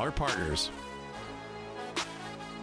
our partners.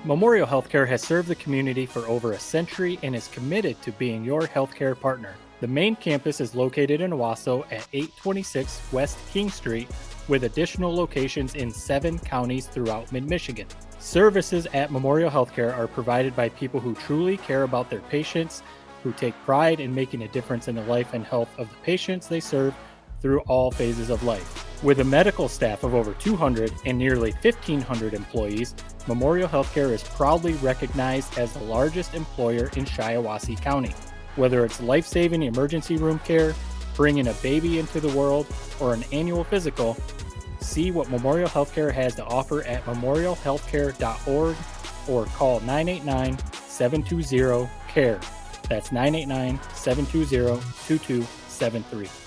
Memorial Healthcare has served the community for over a century and is committed to being your healthcare partner. The main campus is located in Owosso at 826 West King Street, with additional locations in seven counties throughout mid Michigan. Services at Memorial Healthcare are provided by people who truly care about their patients, who take pride in making a difference in the life and health of the patients they serve through all phases of life. With a medical staff of over 200 and nearly 1,500 employees, Memorial Healthcare is proudly recognized as the largest employer in Shiawassee County. Whether it's life saving emergency room care, bringing a baby into the world, or an annual physical, see what Memorial Healthcare has to offer at memorialhealthcare.org or call 989 720 CARE. That's 989 720 2273.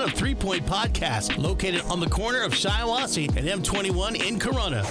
of Three Point Podcast, located on the corner of Shiawassee and M21 in Corunna.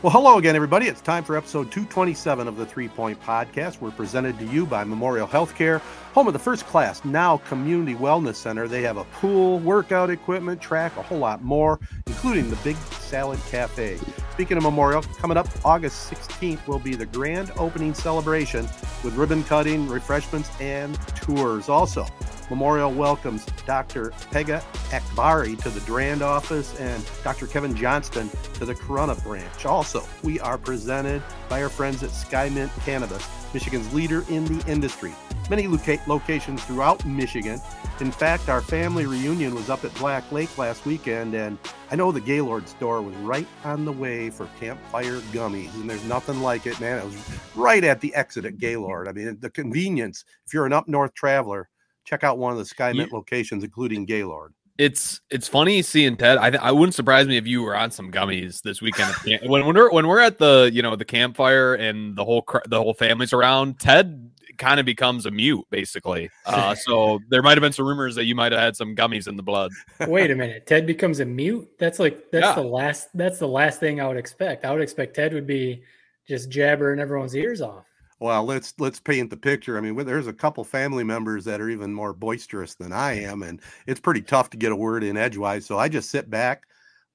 Well, hello again, everybody. It's time for episode 227 of the Three Point Podcast. We're presented to you by Memorial Healthcare, home of the first class now community wellness center. They have a pool, workout equipment, track, a whole lot more, including the Big Salad Cafe. Speaking of Memorial, coming up August 16th will be the grand opening celebration with ribbon cutting, refreshments, and tours. Also, Memorial welcomes Dr. Pega Akbari to the Durand office and Dr. Kevin Johnston to the Corunna branch. Also, we are presented by our friends at Skymint Cannabis, Michigan's leader in the industry. Many loca- locations throughout Michigan. In fact, our family reunion was up at Black Lake last weekend, and I know the Gaylord store was right on the way for campfire gummies, and there's nothing like it, man. It was right at the exit at Gaylord. I mean, the convenience, if you're an up north traveler, check out one of the Skymint yeah. locations, including Gaylord. It's it's funny seeing Ted. I I wouldn't surprise me if you were on some gummies this weekend. when when we're when we're at the you know the campfire and the whole the whole family's around, Ted kind of becomes a mute basically. Uh, so there might have been some rumors that you might have had some gummies in the blood. Wait a minute, Ted becomes a mute. That's like that's yeah. the last that's the last thing I would expect. I would expect Ted would be just jabbering everyone's ears off. Well, let's let's paint the picture. I mean, there's a couple family members that are even more boisterous than I am, and it's pretty tough to get a word in edgewise. So I just sit back,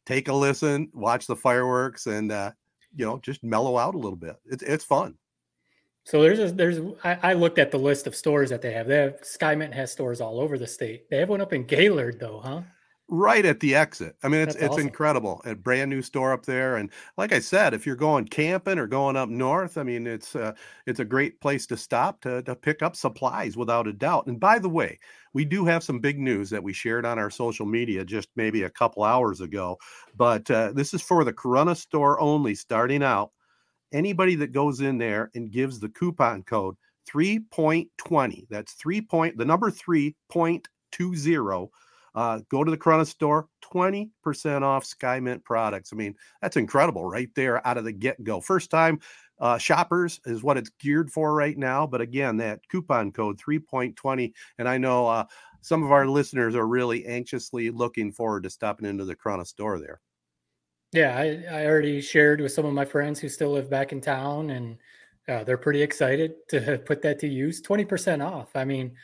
take a listen, watch the fireworks, and uh, you know, just mellow out a little bit. It's it's fun. So there's a, there's I, I, looked at the list of stores that they have. They have Skymint has stores all over the state. They have one up in Gaylord though, huh? Right at the exit. I mean, it's That's it's awesome. incredible. A brand new store up there, and like I said, if you're going camping or going up north, I mean, it's uh, it's a great place to stop to to pick up supplies without a doubt. And by the way, we do have some big news that we shared on our social media just maybe a couple hours ago. But uh, this is for the Corunna store only, starting out. Anybody that goes in there and gives the coupon code 3.20, that's three point the number 3.20 uh, go to the Corunna store, 20% off Skymint products. I mean, that's incredible right there out of the get go. First time uh, shoppers is what it's geared for right now. But again, that coupon code 3.20. And I know uh, some of our listeners are really anxiously looking forward to stopping into the Corunna store there. Yeah, I, I already shared with some of my friends who still live back in town, and uh, they're pretty excited to put that to use. 20% off. I mean,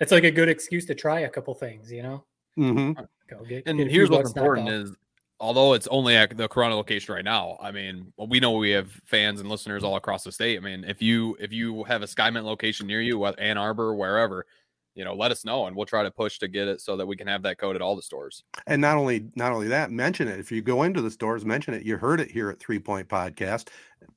it's like a good excuse to try a couple things, you know. Mm-hmm. Go get, and get here's what's important is although it's only at the Corunna location right now, I mean, we know we have fans and listeners all across the state. I mean, if you if you have a SkyMint location near you, Ann Arbor, wherever, you know, let us know and we'll try to push to get it so that we can have that code at all the stores. And not only not only that, mention it. If you go into the stores, mention it. You heard it here at Three Point Podcast,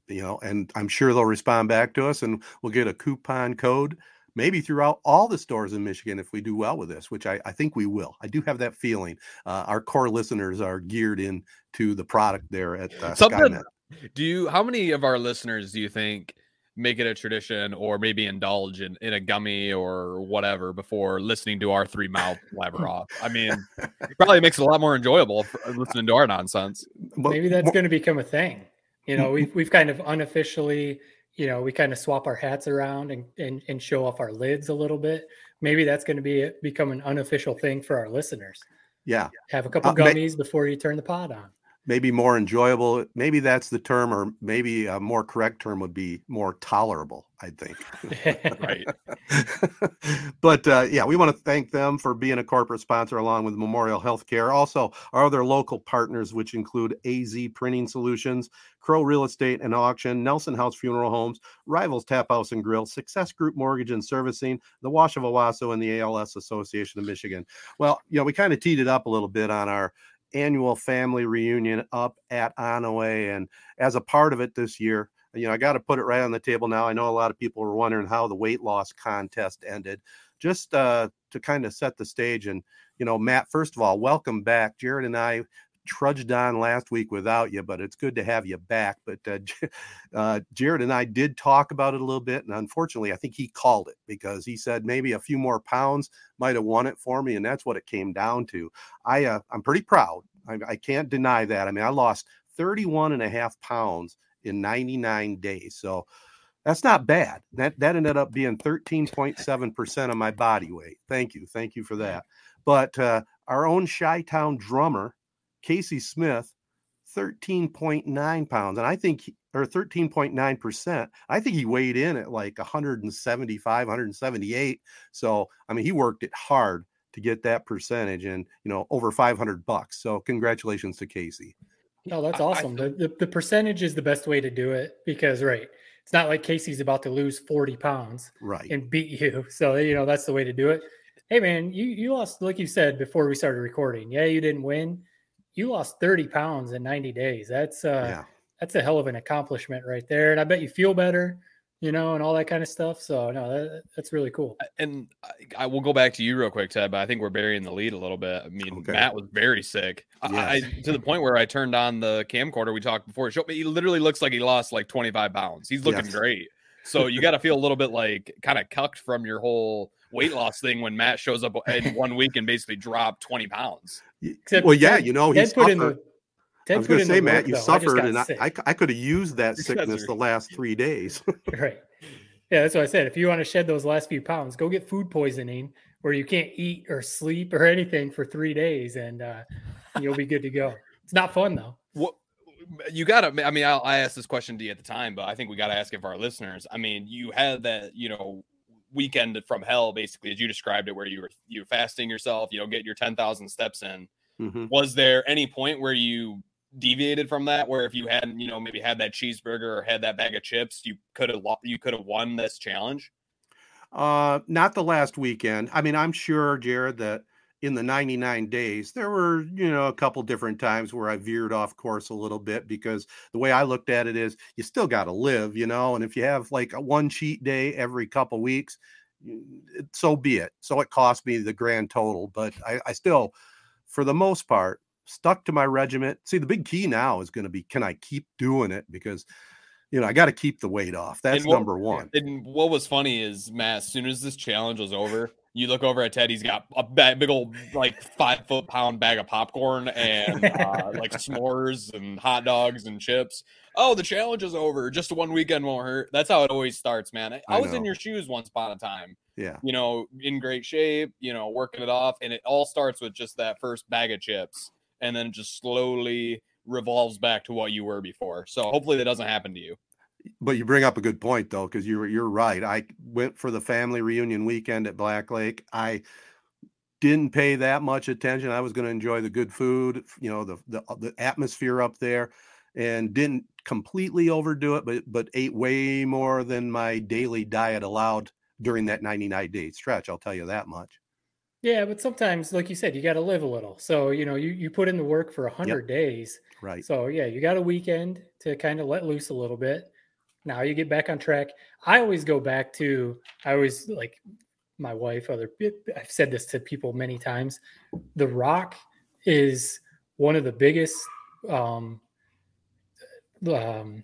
you know, and I'm sure they'll respond back to us and we'll get a coupon code maybe throughout all the stores in Michigan if we do well with this, which I, I think we will. I do have that feeling. Uh, our core listeners are geared in to the product there at uh, SkyMint. Do you? How many of our listeners do you think make it a tradition, or maybe indulge in, in a gummy or whatever before listening to our three mouth blabber off? I mean, it probably makes it a lot more enjoyable listening to our nonsense. Maybe that's going to become a thing. You know, we've we've kind of unofficially you know, we kind of swap our hats around and, and, and show off our lids a little bit. Maybe that's going to be become an unofficial thing for our listeners. Yeah. Have a couple uh, gummies may, before you turn the pod on. Maybe more enjoyable. Maybe that's the term, or maybe a more correct term would be more tolerable. I think. right. but uh, yeah, we want to thank them for being a corporate sponsor along with Memorial Healthcare. Also, our other local partners, which include AZ Printing Solutions, Crow Real Estate and Auction, Nelson House Funeral Homes, Rivals Tap House and Grill, Success Group Mortgage and Servicing, the Wash of Owosso, and the ALS Association of Michigan. Well, you know, we kind of teed it up a little bit on our annual family reunion up at Onaway. And as a part of it this year, you know, I got to put it right on the table now. I know a lot of people were wondering how the weight loss contest ended. Just uh, to kind of set the stage, and you know, Matt, first of all, welcome back. Jared and I trudged on last week without you, but it's good to have you back. But uh, uh, Jared and I did talk about it a little bit, and unfortunately, I think he called it because he said maybe a few more pounds might have won it for me, and that's what it came down to. I uh, I'm pretty proud. I, I can't deny that. I mean, I lost 31 and a half pounds in 99 days. So that's not bad. That that ended up being 13.7% of my body weight. Thank you. Thank you for that. But uh, our own Chi Town drummer, Casey Smith, 13.9 pounds. And I think, he, or 13.9%. I think he weighed in at like 175, 178. So, I mean, he worked it hard to get that percentage and, you know, over 500 bucks. So, congratulations to Casey. No, that's awesome. I, I, the, the, the percentage is the best way to do it because right, it's not like Casey's about to lose 40 pounds right and beat you. So you know that's the way to do it. Hey man, you you lost like you said before we started recording. Yeah, you didn't win. You lost 30 pounds in 90 days. That's uh yeah. that's a hell of an accomplishment right there. And I bet you feel better you know, and all that kind of stuff. So no, that, that's really cool. And I, I, will go back to you real quick, Ted. But I think we're burying the lead a little bit. I mean, okay. Matt was very sick. Yes. I, to the point where I turned on the camcorder we talked before. Show, he literally looks like he lost like 25 pounds. He's looking yes. great. So you got to feel a little bit like kind of cucked from your whole weight loss thing when Matt shows up in one week and basically dropped 20 pounds. Except well, yeah, you know, he's put in the Ted I was going to say, Matt, you though. suffered, I and I, I, I, could have used that sickness the last three days. right. Yeah, that's what I said. If you want to shed those last few pounds, go get food poisoning where you can't eat or sleep or anything for three days, and uh, you'll be good to go. It's not fun though. What you got to? I mean, I, I asked this question to you at the time, but I think we got to ask it for our listeners. I mean, you had that, you know, weekend from hell, basically, as you described it, where you were you were fasting yourself, you know, get your ten thousand steps in. Mm-hmm. Was there any point where you deviated from that where if you hadn't you know maybe had that cheeseburger or had that bag of chips you could have you could have won this challenge? Uh not the last weekend. I mean i'm sure jared that in the 99 days there were you know a couple different times where i veered off course a little bit because the way i looked at it is you still got to live you know and if you have like a one cheat day every couple weeks so be it. So it cost me the grand total but I, I still for the most part stuck to my regiment. See, the big key now is going to be can I keep doing it? Because you know, I got to keep the weight off. That's what, number one. And what was funny is, Matt, as soon as this challenge was over, you look over at Ted. He's got a big old, like five foot pound bag of popcorn and uh, like s'mores and hot dogs and chips. Oh, the challenge is over. Just one weekend won't hurt. That's how it always starts, man. I, I was in your shoes once upon a time. Yeah. You know, in great shape, you know, working it off. And it all starts with just that first bag of chips and then just slowly revolves back to what you were before. So hopefully that doesn't happen to you. But you bring up a good point though, because you're you're right. I went for the family reunion weekend at Black Lake. I didn't pay that much attention. I was going to enjoy the good food, you know, the, the uh, the atmosphere up there, and didn't completely overdo it, but but ate way more than my daily diet allowed during that 99 day stretch. I'll tell you that much. Yeah, but sometimes, like you said, you got to live a little. So you know, you you put in the work for a hundred days, Right. So yeah, you got a weekend to kind of let loose a little bit. Now you get back on track. I always go back to I always like my wife, other I've said this to people many times. The Rock is one of the biggest um um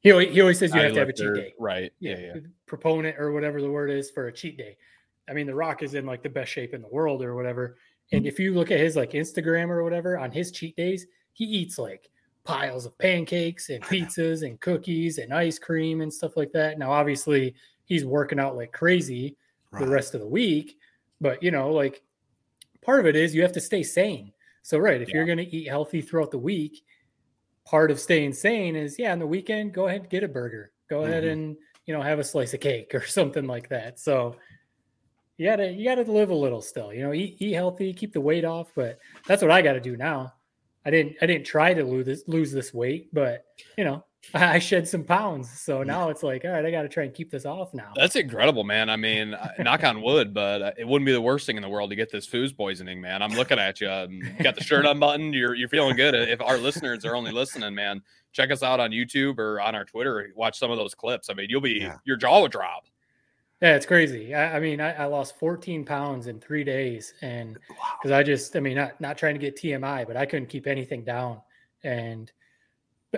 he always, he always says you have to have a cheat day. Right. Yeah. Yeah. Proponent or whatever the word is for a cheat day. I mean, The Rock is in like the best shape in the world or whatever. And if you look at his like Instagram or whatever on his cheat days, he eats like piles of pancakes and pizzas and cookies and ice cream and stuff like that. Now, obviously, he's working out like crazy Right. the rest of the week, but you know, like part of it is you have to stay sane. So, right, if you're going to eat healthy throughout the week, part of staying sane is yeah, on the weekend, go ahead and get a burger. Go ahead Mhm. and you know have a slice of cake or something like that. So you gotta you gotta live a little still. You know, eat eat healthy, keep the weight off. But that's what I got to do now. I didn't I didn't try to lose this lose this weight, but you know I shed some pounds. So now it's like all right, I got to try and keep this off now. That's incredible, man. I mean, uh, knock on wood, but uh, it wouldn't be the worst thing in the world to get this food poisoning, man. I'm looking at you. um, You got the shirt unbuttoned. You're you're feeling good. If our listeners are only listening, man, check us out on YouTube or on our Twitter. Watch some of those clips. I mean, you'll be Yeah. your jaw will drop. Yeah, it's crazy. I, I mean, I, I lost 14 pounds in three days, and Wow. because I just, I mean, not not trying to get TMI, but I couldn't keep anything down, and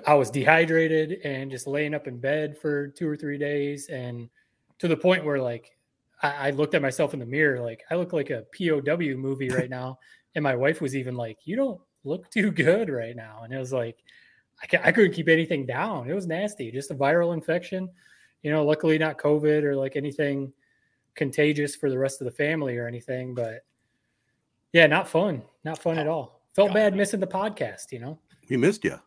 I was dehydrated and just laying up in bed for two or three days, and to the point where like I, I looked at myself in the mirror, like I look like a POW movie right now, and my wife was even like, "You don't look too good right now," and it was like I, I couldn't keep anything down. It was nasty, just a viral infection you know, luckily not COVID or like anything contagious for the rest of the family or anything. But yeah, not fun. Not fun at oh, all. Felt God. bad missing the podcast, you know? We missed you.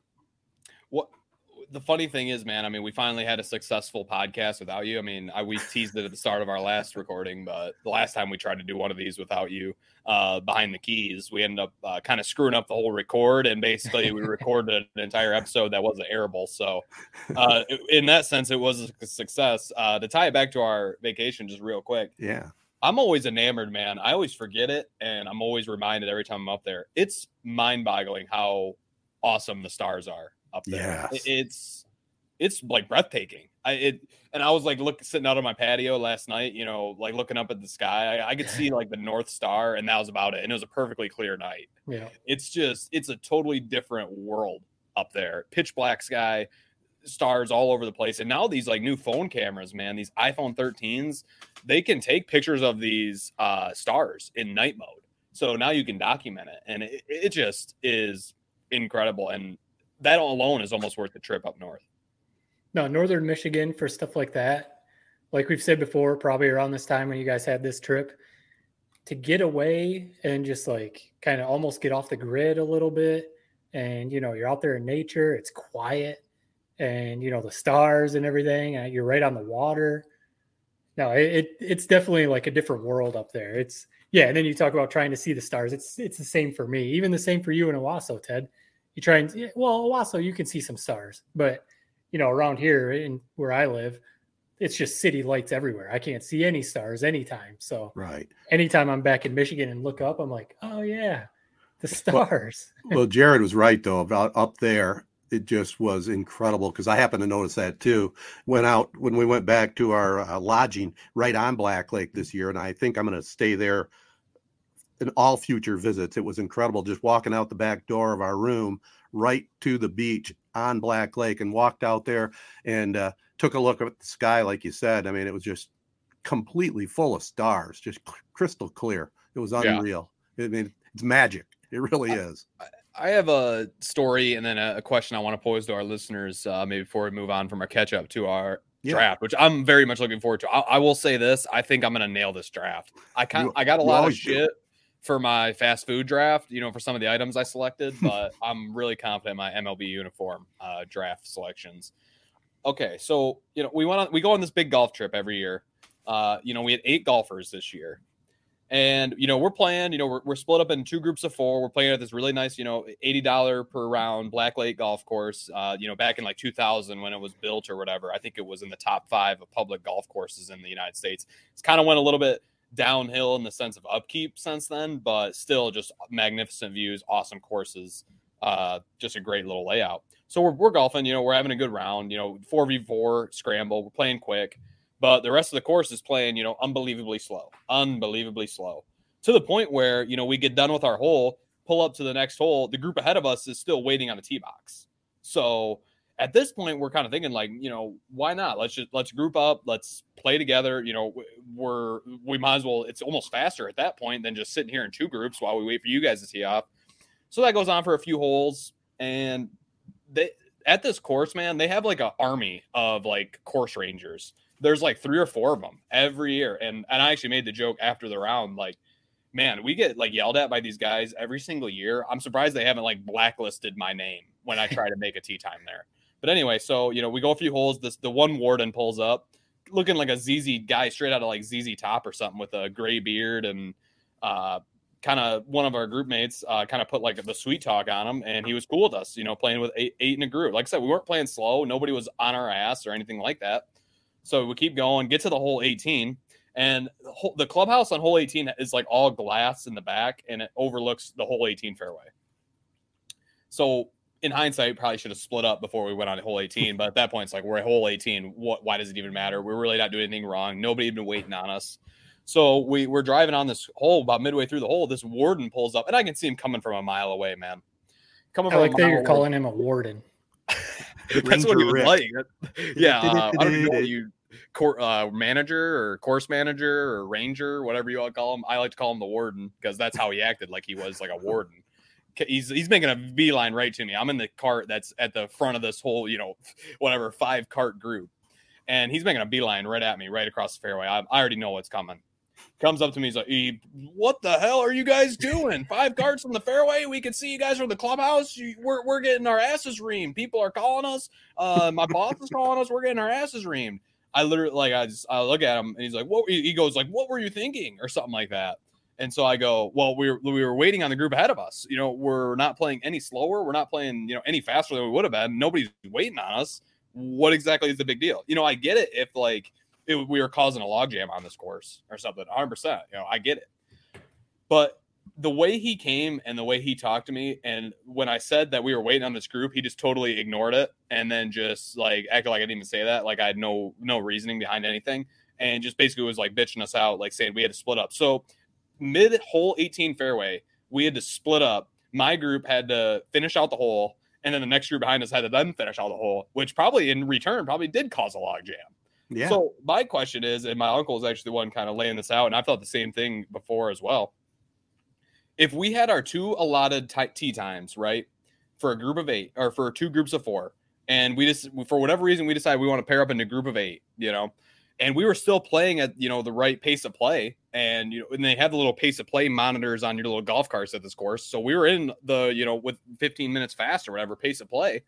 The funny thing is, man, I mean, we finally had a successful podcast without you. I mean, I we teased it at the start of our last recording, but the last time we tried to do one of these without you uh, behind the keys, we ended up uh, kind of screwing up the whole record, and basically we recorded an entire episode that wasn't airable. So, uh, in that sense, it was a success. Uh, to tie it back to our vacation, just real quick, Yeah. I'm always enamored, man. I always forget it, and I'm always reminded every time I'm up there. It's mind-boggling how awesome the stars are up there. Yes. It's it's like breathtaking. I it and I was like look sitting out on my patio last night, you know, like looking up at the sky. I, I could see like the North Star, and that was about it. And it was a perfectly clear night. Yeah. It's just it's a totally different world up there. Pitch black sky, stars all over the place. And now these like new phone cameras, man, these iPhone 13s, they can take pictures of these uh stars in night mode. So now you can document it. And it, it just is incredible. And that alone is almost worth the trip up north. No, Northern Michigan for stuff like that. Like we've said before, probably around this time when you guys had this trip, to get away and just like kind of almost get off the grid a little bit. And you know, you're out there in nature, it's quiet, and you know, the stars and everything, and you're right on the water. No, it, it it's definitely like a different world up there. It's yeah, and then you talk about trying to see the stars. It's it's the same for me. Even the same for you in Owosso, Ted. You try and well, Owosso, you can see some stars, but you know, around here in where I live, it's just city lights everywhere. I can't see any stars anytime. So Right. anytime I'm back in Michigan and look up, I'm like, oh yeah, the stars. Well, Jared was right though about up there. It just was incredible because I happened to notice that too. Went out when we went back to our uh, lodging right on Black Lake this year, and I think I'm going to stay there in all future visits. It was incredible just walking out the back door of our room right to the beach on Black Lake and walked out there and uh, took a look at the sky, like you said. I mean, it was just completely full of stars, just crystal clear. It was Yeah. unreal. I mean, it's magic. It really is. I have a story and then a, question I want to pose to our listeners, uh, maybe before we move on from our catch up to our Yeah. draft, which I'm very much looking forward to. I, I will say this: I think I'm going to nail this draft. I kind I got a lot of shit. do. For my fast food draft, you know, for some of the items I selected, but I'm really confident in my MLB uniform uh, draft selections. Okay, so you know we went on we go on this big golf trip every year. Uh, you know, we had eight golfers this year, And you know, we're playing. You know, we're, we're split up in two groups of four. We're playing at this really nice, you know, eighty dollar per round Black Lake golf course. Uh, you know, back in like two thousand when it was built or whatever. I think it was in the top five of public golf courses in the United States. It's kind of went a little bit downhill in the sense of upkeep since then, but still just magnificent views, awesome courses, uh, just a great little layout. So we're, we're golfing, you know, we're having a good round, you know, 4v4 scramble, we're playing quick, but the rest of the course is playing, you know, unbelievably slow, unbelievably slow to the point where, you know, we get done with our hole, pull up to the next hole, the group ahead of us is still waiting on the tee box. So at this point, we're kind of thinking like, you know, why not? Let's just let's group up, let's play together. You know, we're we might as well. It's almost faster at that point than just sitting here in two groups while we wait for you guys to tee off. So that goes on for a few holes, and they at this course, man, they have like an army of like course rangers. There's like three or four of them every year, and and I actually made the joke after the round, like, man, we get like yelled at by these guys every single year. I'm surprised they haven't like blacklisted my name when I try to make a tee time there. But anyway, so you know, we go a few holes. This the one warden pulls up, looking like a ZZ guy straight out of like ZZ Top or something with a gray beard and uh, kind of one of our group mates uh, kind of put like the sweet talk on him, and he was cool with us. You know, playing with eight, eight in a group. Like I said, we weren't playing slow. Nobody was on our ass or anything like that. So we keep going, get to the hole 18, and the clubhouse on hole 18 is like all glass in the back, and it overlooks the whole 18 fairway. So in hindsight, probably should have split up before we went on hole 18. But at that point, it's like we're at hole 18. What? Why does it even matter? We're really not doing anything wrong. Nobody had been waiting on us. So we we're driving on this hole. About midway through the hole, this warden pulls up, and I can see him coming from a mile away. Man, coming. I like that you're away. calling him a warden. That's what he was Rick. like. Yeah, uh, I don't know you court uh, manager or course manager or ranger, whatever you all call him. I like to call him the warden because that's how he acted, like he was like a warden he's he's making a beeline right to me. I'm in the cart that's at the front of this whole, you know, whatever five cart group, and he's making a beeline right at me, right across the fairway. I, I already know what's coming. Comes up to me, he's like, e, "What the hell are you guys doing? Five carts from the fairway? We can see you guys from the clubhouse. we're we're getting our asses reamed. People are calling us. Uh, my boss is calling us. We're getting our asses reamed." I literally like I just I look at him and he's like, "What?" He goes like, "What were you thinking?" or something like that. And so I go, well, we were, we were waiting on the group ahead of us. You know, we're not playing any slower. We're not playing, you know, any faster than we would have been. Nobody's waiting on us. What exactly is the big deal? You know, I get it if like it, we were causing a logjam on this course or something, 100%. You know, I get it. But the way he came and the way he talked to me, and when I said that we were waiting on this group, he just totally ignored it and then just like acted like I didn't even say that. Like I had no no reasoning behind anything, and just basically was like bitching us out, like saying we had to split up. So mid hole 18 fairway, we had to split up. My group had to finish out the hole, and then the next group behind us had to then finish out the hole, which probably in return probably did cause a log jam. Yeah. So my question is, and my uncle is actually the one kind of laying this out, and I've thought the same thing before as well. If we had our two allotted t- tee times, right, for a group of eight or for two groups of four, and we just for whatever reason we decide we want to pair up into a group of eight, you know, and we were still playing at you know the right pace of play and you know and they had the little pace of play monitors on your little golf carts at this course so we were in the you know with 15 minutes fast or whatever pace of play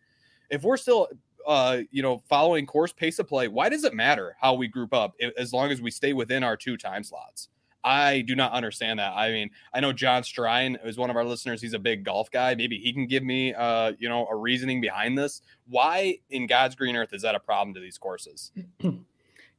if we're still uh you know following course pace of play why does it matter how we group up as long as we stay within our two time slots I do not understand that. I mean, I know John Strine is one of our listeners. He's a big golf guy. Maybe he can give me, uh, you know, a reasoning behind this. Why in God's green earth is that a problem to these courses?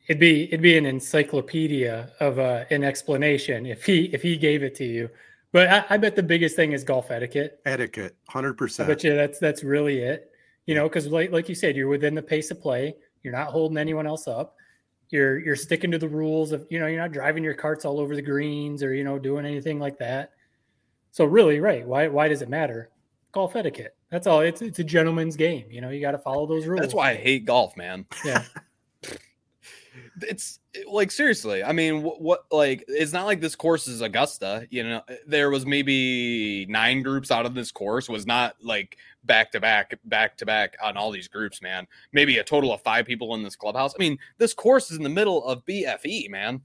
it'd be it'd be an encyclopedia of uh, an explanation if he if he gave it to you. But I, I bet the biggest thing is golf etiquette. Etiquette, hundred percent. But yeah, that's that's really it. You know, because like like you said, you're within the pace of play. You're not holding anyone else up. You're you're sticking to the rules of you know you're not driving your carts all over the greens or you know doing anything like that. So really, right? Why why does it matter? Golf etiquette. That's all. It's it's a gentleman's game. You know, you got to follow those rules. That's why I hate golf, man. Yeah. it's like seriously i mean what, what, like it's not like this course is augusta you know there was maybe nine groups out of this course was not like back to back back to back on all these groups man. Maybe a total of five people in this clubhouse. I mean this course is in the middle of bfe man.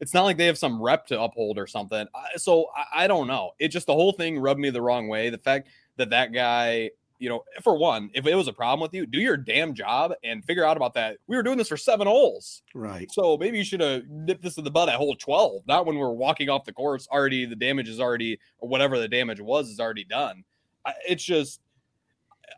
It's not like they have some rep to uphold or something. So I, I don't know. It just the whole thing rubbed me the wrong way. The fact that that guy you know, for one, if it was a problem with you, do your damn job and figure out about that. We were doing this for seven holes. Right. So maybe you should have nipped this in the bud at hole 12, not when we're walking off the course already, the damage is already, or whatever the damage was, is already done. I, it's just,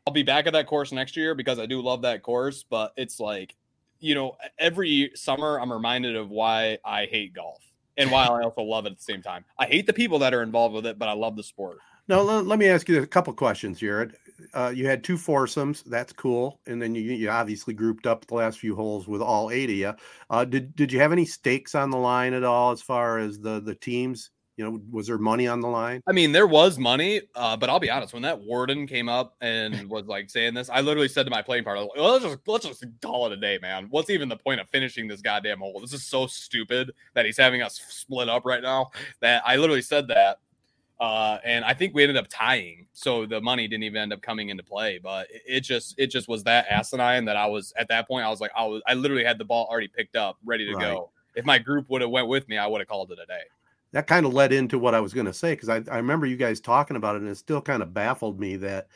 I'll be back at that course next year because I do love that course, but it's like, you know, every summer I'm reminded of why I hate golf and why I also love it at the same time. I hate the people that are involved with it, but I love the sport. Now, let, let me ask you a couple questions, Jared. Uh, you had two foursomes. That's cool. And then you, you obviously grouped up the last few holes with all eight of you. Uh, did, did you have any stakes on the line at all as far as the, the teams? You know, was there money on the line? I mean, there was money, uh, but I'll be honest. When that warden came up and was like saying this, I literally said to my playing partner, well, "Let's just let's just call it a day, man. What's even the point of finishing this goddamn hole? This is so stupid that he's having us split up right now." That I literally said that, uh, and I think we ended up tying, so the money didn't even end up coming into play. But it, it just it just was that asinine that I was at that point. I was like, I was I literally had the ball already picked up, ready to Right. go. If my group would have went with me, I would have called it a day. that kind of led into what I was going to say because I, I remember you guys talking about it, and it still kind of baffled me that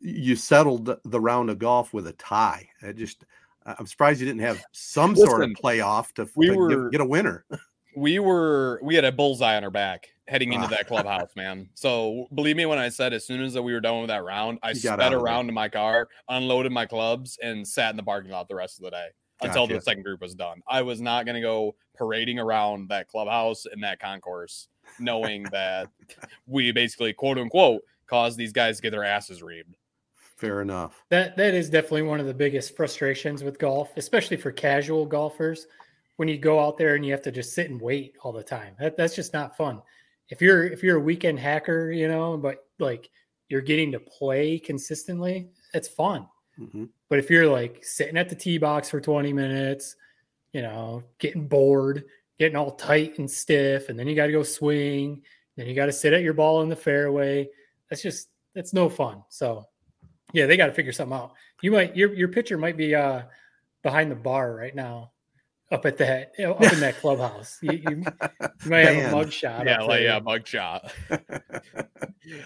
you settled the- round of golf with a tie. I just I'm surprised you didn't have some sort of Listen, playoff to, we to were- get a winner. we were we had a bullseye on our back heading into Ah. that clubhouse, man. So believe me when I said as soon as that we were done with that round, I got sped out of there. around to my car, unloaded my clubs, and sat in the parking lot the rest of the day until the second group was done. I was not gonna go parading around that clubhouse and that concourse, knowing that we basically quote unquote caused these guys to get their asses reamed. Fair enough. That that is definitely one of the biggest frustrations with golf, especially for casual golfers. When you go out there and you have to just sit and wait all the time, that, that's just not fun. If you're if you're a weekend hacker, you know, but like you're getting to play consistently, it's fun. Mhm. But if you're like sitting at the tee box for 20 minutes, you know, getting bored, getting all tight and stiff, and then you got to go swing, then you got to sit at your ball in the fairway. That's just that's no fun. So yeah, they got to figure something out. You might your your pitcher might be uh behind the bar right now, up at that you know, up in that clubhouse. You, you, you might have a mug shot. Yeah, like there. yeah, mug shot.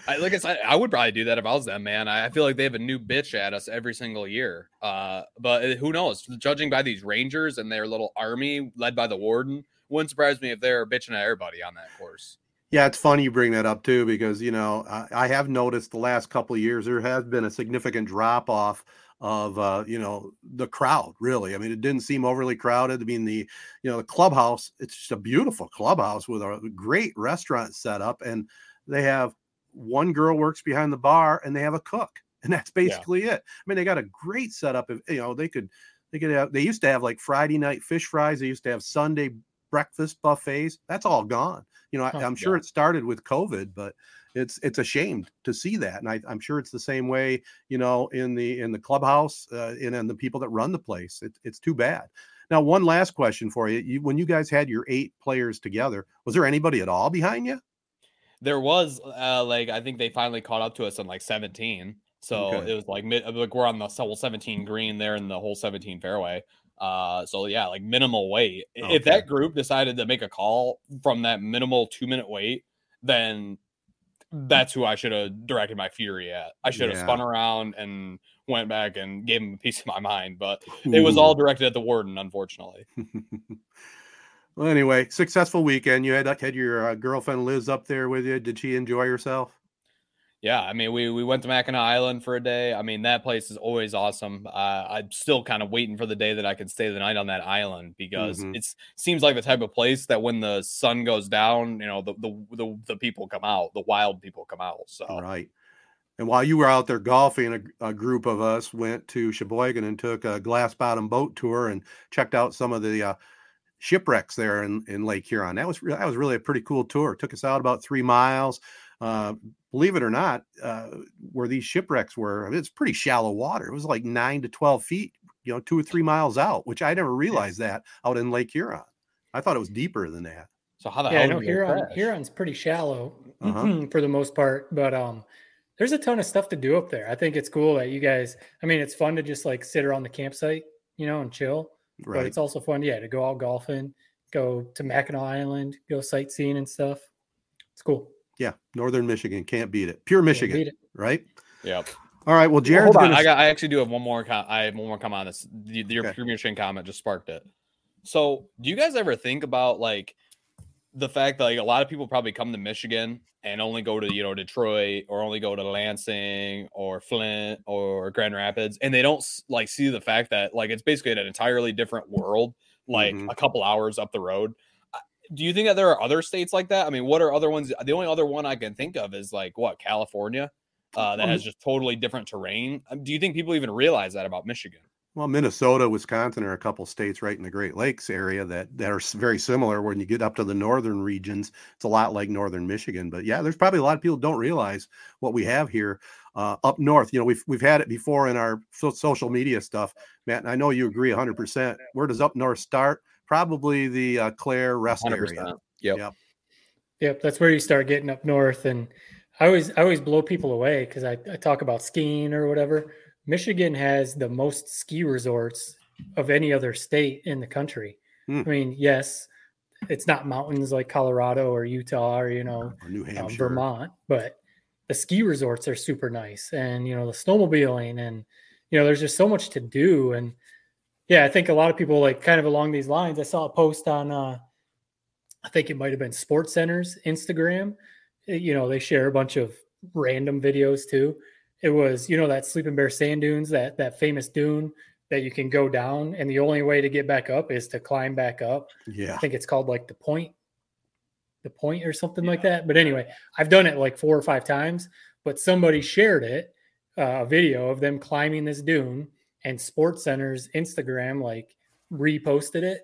I, like I said, I would probably do that if I was them, man. I, I feel like they have a new bitch at us every single year. Uh, but uh, who knows? Judging by these Rangers and their little army led by the warden, wouldn't surprise me if they're bitching at everybody on that course. Yeah, it's funny you bring that up too, because you know I, I have noticed the last couple of years there has been a significant drop off of uh, you know the crowd. Really, I mean, it didn't seem overly crowded. I mean, the you know the clubhouse, it's just a beautiful clubhouse with a great restaurant setup, and they have one girl works behind the bar, and they have a cook, and that's basically it. I mean, they got a great setup. Of, you know, they could they could have they used to have like Friday night fish fries. They used to have Sunday breakfast buffets. That's all gone. You know, I, Oh, I'm sure yeah. it started with COVID, but it's it's a shame to see that, and I, I'm sure it's the same way. You know, in the in the clubhouse uh, and and the people that run the place. It, it's too bad. Now, one last question for you. you: When you guys had your eight players together, was there anybody at all behind you? There was uh, like I think they finally caught up to us on like 17. So Okay. it was like mid, like we're on the whole 17 green there in the whole 17 fairway. Uh, so yeah, like minimal wait. I- If that group decided to make a call from that minimal two minute wait, then that's who I should have directed my fury at. I should have Yeah. spun around and went back and gave him a piece of my mind, but it was all directed at the warden, unfortunately. well, anyway, successful weekend. You had had your uh, girlfriend Liz up there with you. Did she enjoy herself? Yeah, I mean, we we went to Mackinac Island for a day. I mean, that place is always awesome. Uh, I'm still kind of waiting for the day that I can stay the night on that island because Mhm. it's seems like the type of place that when the sun goes down, you know, the the the, the people come out, the wild people come out. So Right. And while you were out there golfing, a, a group of us went to Cheboygan and took a glass bottom boat tour and checked out some of the uh, shipwrecks there in, in Lake Huron. That was that was really a pretty cool tour. It took us out about three miles. Uh, believe it or not, uh, where these shipwrecks were, I mean, it's pretty shallow water. It was like nine to twelve feet, you know, two or three miles out, which I never realized that out in Lake Huron. I thought it was deeper than that. so how the yeah, hell no, did Huron, crash? Huron's pretty shallow Uh-huh. for the most part, but um, there's a ton of stuff to do up there. I think it's cool that you guys. I mean, it's fun to just like sit around the campsite, you know, and chill. Right. But it's also fun, yeah, to go out golfing, go to Mackinac Island, go sightseeing and stuff. It's cool. Yeah. Northern Michigan can't beat it. Pure Michigan, it. right? Yep. All right. Well, Jared, Hold I got. I actually do have one more. Com- I have one more comment on this. The- Your Okay. Pure Michigan comment just sparked it. So, do you guys ever think about like the fact that like a lot of people probably come to Michigan and only go to you know Detroit or only go to Lansing or Flint or Grand Rapids, and they don't like see the fact that like it's basically an entirely different world, like Mhm. a couple hours up the road. Do you think that there are other states like that? I mean, what are other ones? The only other one I can think of is like what California, uh, that has just totally different terrain. Um, Do you think people even realize that about Michigan? Well, Minnesota, Wisconsin are a couple states right in the Great Lakes area that, that are very similar. When you get up to the northern regions, it's a lot like northern Michigan. But yeah, there's probably a lot of people don't realize what we have here uh, up north. You know, we've we've had it before in our so- social media stuff, Matt. And I know you agree 100. percent Where does up north start? Probably the uh, Clare rest area. 100%. Yep. Yep. Yep, that's where you start getting up north. And I always I always blow people away because I, I talk about skiing or whatever. Michigan has the most ski resorts of any other state in the country. Hmm. I mean, yes, it's not mountains like Colorado or Utah or you know Or New uh, Vermont, but the ski resorts are super nice, and you know the snowmobiling, and you know there's just so much to do. And yeah, I think a lot of people like kind of along these lines. I saw a post on, uh, I think it might have been Sports Center's Instagram. Uh, You know, they share a bunch of random videos too. It was you know that Sleeping Bear Sand Dunes, that that famous dune that you can go down, and the only way to get back up is to climb back up. Yeah. I think it's called like the point, the point or something like that. But anyway, I've done it like four or five times. But somebody shared it, uh, a video of them climbing this dune, and Sports Center's Instagram like reposted it.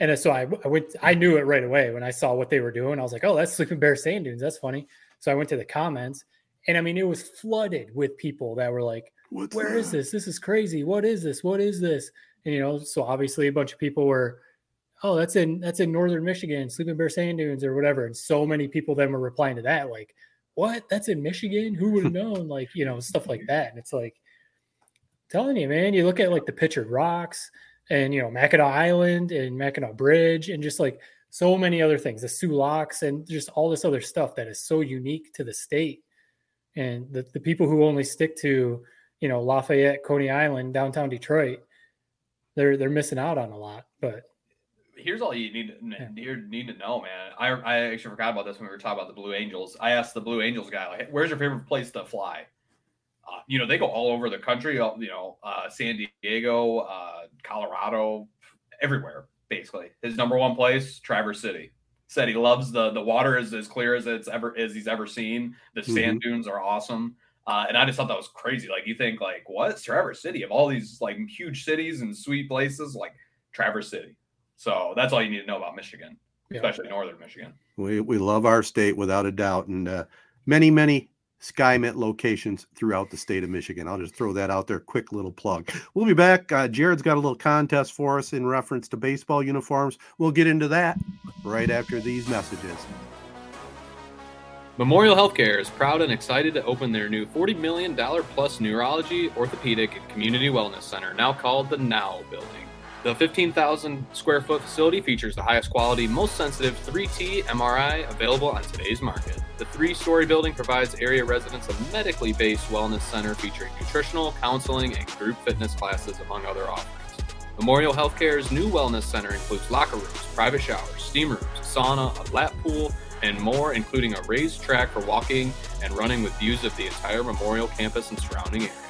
And so I, I went, I knew it right away when I saw what they were doing. I was like, oh, that's Sleeping Bear Sand Dunes. That's funny. So I went to the comments, and I mean, it was flooded with people that were like, What's where is that? this? This is crazy. What is this? What is this? And you know, so obviously a bunch of people were, oh, that's in that's in northern Michigan, Sleeping Bear Sand Dunes or whatever. And so many people then were replying to that, like, what? That's in Michigan? Who would have known? Like, you know, stuff like that. And it's like telling you, man, you look at like the pictured rocks and you know, Mackinac Island and Mackinac Bridge and just like so many other things, the Soo Locks and just all this other stuff that is so unique to the state. And the, the people who only stick to you know Lafayette, Coney Island, downtown Detroit, they're they're missing out on a lot. But Here's all you need to you need to know, man. I I actually forgot about this when we were talking about the Blue Angels. I asked the Blue Angels guy, like, "Where's your favorite place to fly?" Uh, you know, they go all over the country. all- You know, uh, San Diego, uh, Colorado, everywhere basically. His number one place, Traverse City. Said he loves the the water is as clear as it's ever as he's ever seen. The sand dunes are awesome. Uh, and I just thought that was crazy. Like you think like what's Traverse City of all these like huge cities and sweet places, like Traverse City. So that's all you need to know about Michigan, Yeah. especially northern Michigan. We we love our state without a doubt, and uh, many many Skymint locations throughout the state of Michigan. I'll just throw that out there. Quick little plug. We'll be back. Uh, Jared's got a little contest for us in reference to baseball uniforms. We'll get into that right after these messages. Memorial Healthcare is proud and excited to open their new $40 million plus neurology, orthopedic, and community wellness center, now called the Now Building. The 15,000 square foot facility features the highest quality, most sensitive 3T MRI available on today's market. The three story building provides area residents a medically based wellness center featuring nutritional, counseling, and group fitness classes, among other offerings. Memorial Healthcare's new wellness center includes locker rooms, private showers, steam rooms, sauna, a lap pool, and more, including a raised track for walking and running with views of the entire Memorial campus and surrounding area.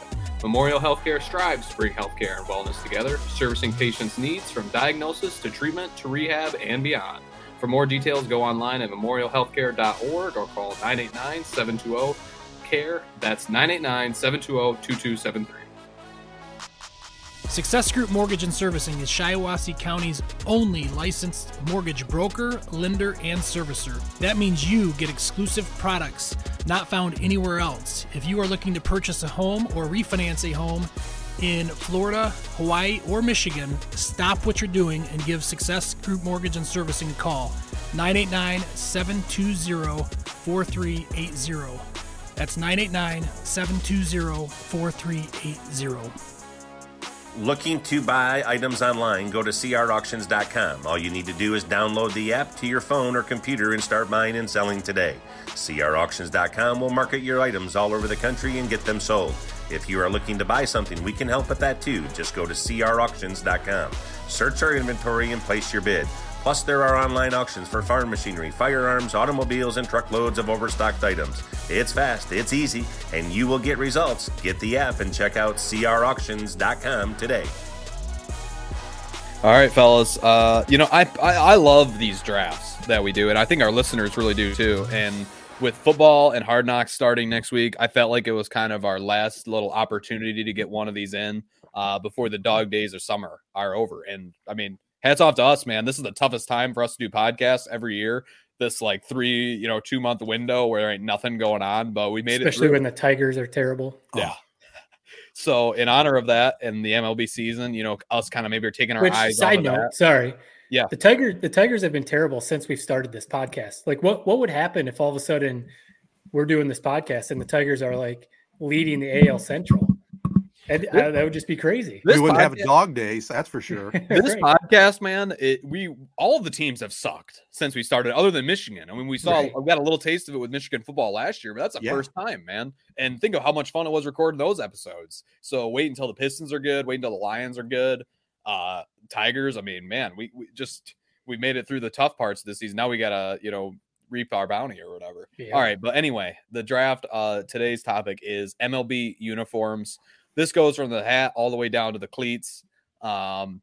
Memorial Healthcare strives to bring healthcare and wellness together, servicing patients' needs from diagnosis to treatment to rehab and beyond. For more details, go online at memorialhealthcare.org or call 989 720 CARE. That's 989 720 2273. Success Group Mortgage and Servicing is Shiawassee County's only licensed mortgage broker, lender, and servicer. That means you get exclusive products not found anywhere else. If you are looking to purchase a home or refinance a home in Florida, Hawaii, or Michigan, stop what you're doing and give Success Group Mortgage and Servicing a call. 989 720 4380. That's 989 720 4380. Looking to buy items online, go to crauctions.com. All you need to do is download the app to your phone or computer and start buying and selling today. crauctions.com will market your items all over the country and get them sold. If you are looking to buy something, we can help with that too. Just go to crauctions.com, search our inventory, and place your bid. Plus, there are online auctions for farm machinery, firearms, automobiles, and truckloads of overstocked items. It's fast, it's easy, and you will get results. Get the app and check out crauctions.com today. All right, fellas. Uh, you know, I, I I love these drafts that we do, and I think our listeners really do too. And with football and hard knocks starting next week, I felt like it was kind of our last little opportunity to get one of these in uh, before the dog days of summer are over. And I mean, hats off to us, man. This is the toughest time for us to do podcasts every year. This like three, you know, two month window where there ain't nothing going on, but we made Especially it. Especially when the Tigers are terrible. Oh. Yeah. So in honor of that and the MLB season, you know, us kind of maybe are taking our Which, eyes. Side note, that. sorry. Yeah. The Tiger the Tigers have been terrible since we've started this podcast. Like what what would happen if all of a sudden we're doing this podcast and the Tigers are like leading the AL Central? And, uh, that would just be crazy. This we wouldn't podcast, have dog days, that's for sure. this right. podcast, man, it, we all the teams have sucked since we started, other than Michigan. I mean, we saw right. we got a little taste of it with Michigan football last year, but that's the yeah. first time, man. And think of how much fun it was recording those episodes. So wait until the Pistons are good, wait until the Lions are good. Uh Tigers, I mean, man, we, we just we made it through the tough parts of this season. Now we gotta, you know, reap our bounty or whatever. Yeah. All right, but anyway, the draft. Uh, today's topic is MLB uniforms. This goes from the hat all the way down to the cleats. Um,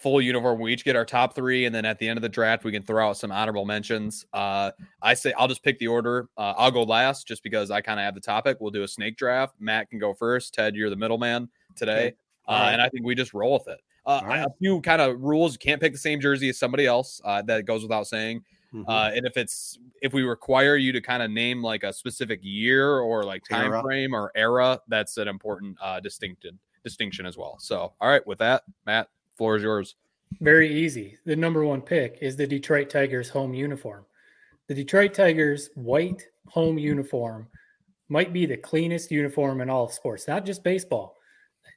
full uniform. We each get our top three, and then at the end of the draft, we can throw out some honorable mentions. Uh, I say I'll just pick the order. Uh, I'll go last just because I kind of have the topic. We'll do a snake draft. Matt can go first. Ted, you're the middleman today, okay. uh, right. and I think we just roll with it. Uh, right. A few kind of rules: you can't pick the same jersey as somebody else. Uh, that goes without saying. Mm-hmm. Uh, and if it's if we require you to kind of name like a specific year or like time era. frame or era, that's an important uh, distinction distinction as well. So, all right, with that, Matt, floor is yours. Very easy. The number one pick is the Detroit Tigers home uniform. The Detroit Tigers white home uniform might be the cleanest uniform in all of sports, not just baseball.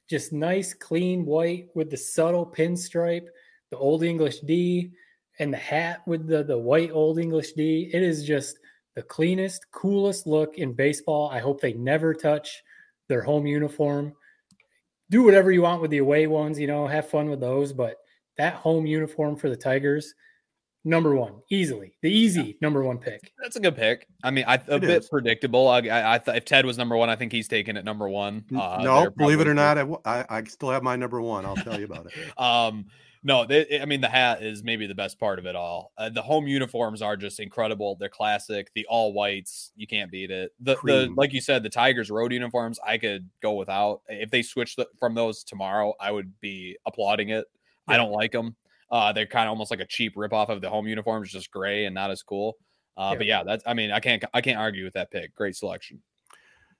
Just nice, clean white with the subtle pinstripe, the old English D, and the hat with the the white old English D. It is just the cleanest, coolest look in baseball. I hope they never touch their home uniform. Do whatever you want with the away ones, you know, have fun with those, but that home uniform for the Tigers, number one, easily the easy number one pick. That's a good pick. I mean, I, a it bit is. predictable. I, I, I th- if Ted was number one, I think he's taking it number one. Uh, no, believe it or not, I, I still have my number one. I'll tell you about it. um, no, they, I mean the hat is maybe the best part of it all. Uh, the home uniforms are just incredible. They're classic. The all whites, you can't beat it. The, the like you said, the Tigers road uniforms, I could go without. If they switched from those tomorrow, I would be applauding it. Yeah. I don't like them. Uh, they're kind of almost like a cheap ripoff of the home uniforms, just gray and not as cool. Uh, yeah. But yeah, that's I mean I can't I can't argue with that pick. Great selection.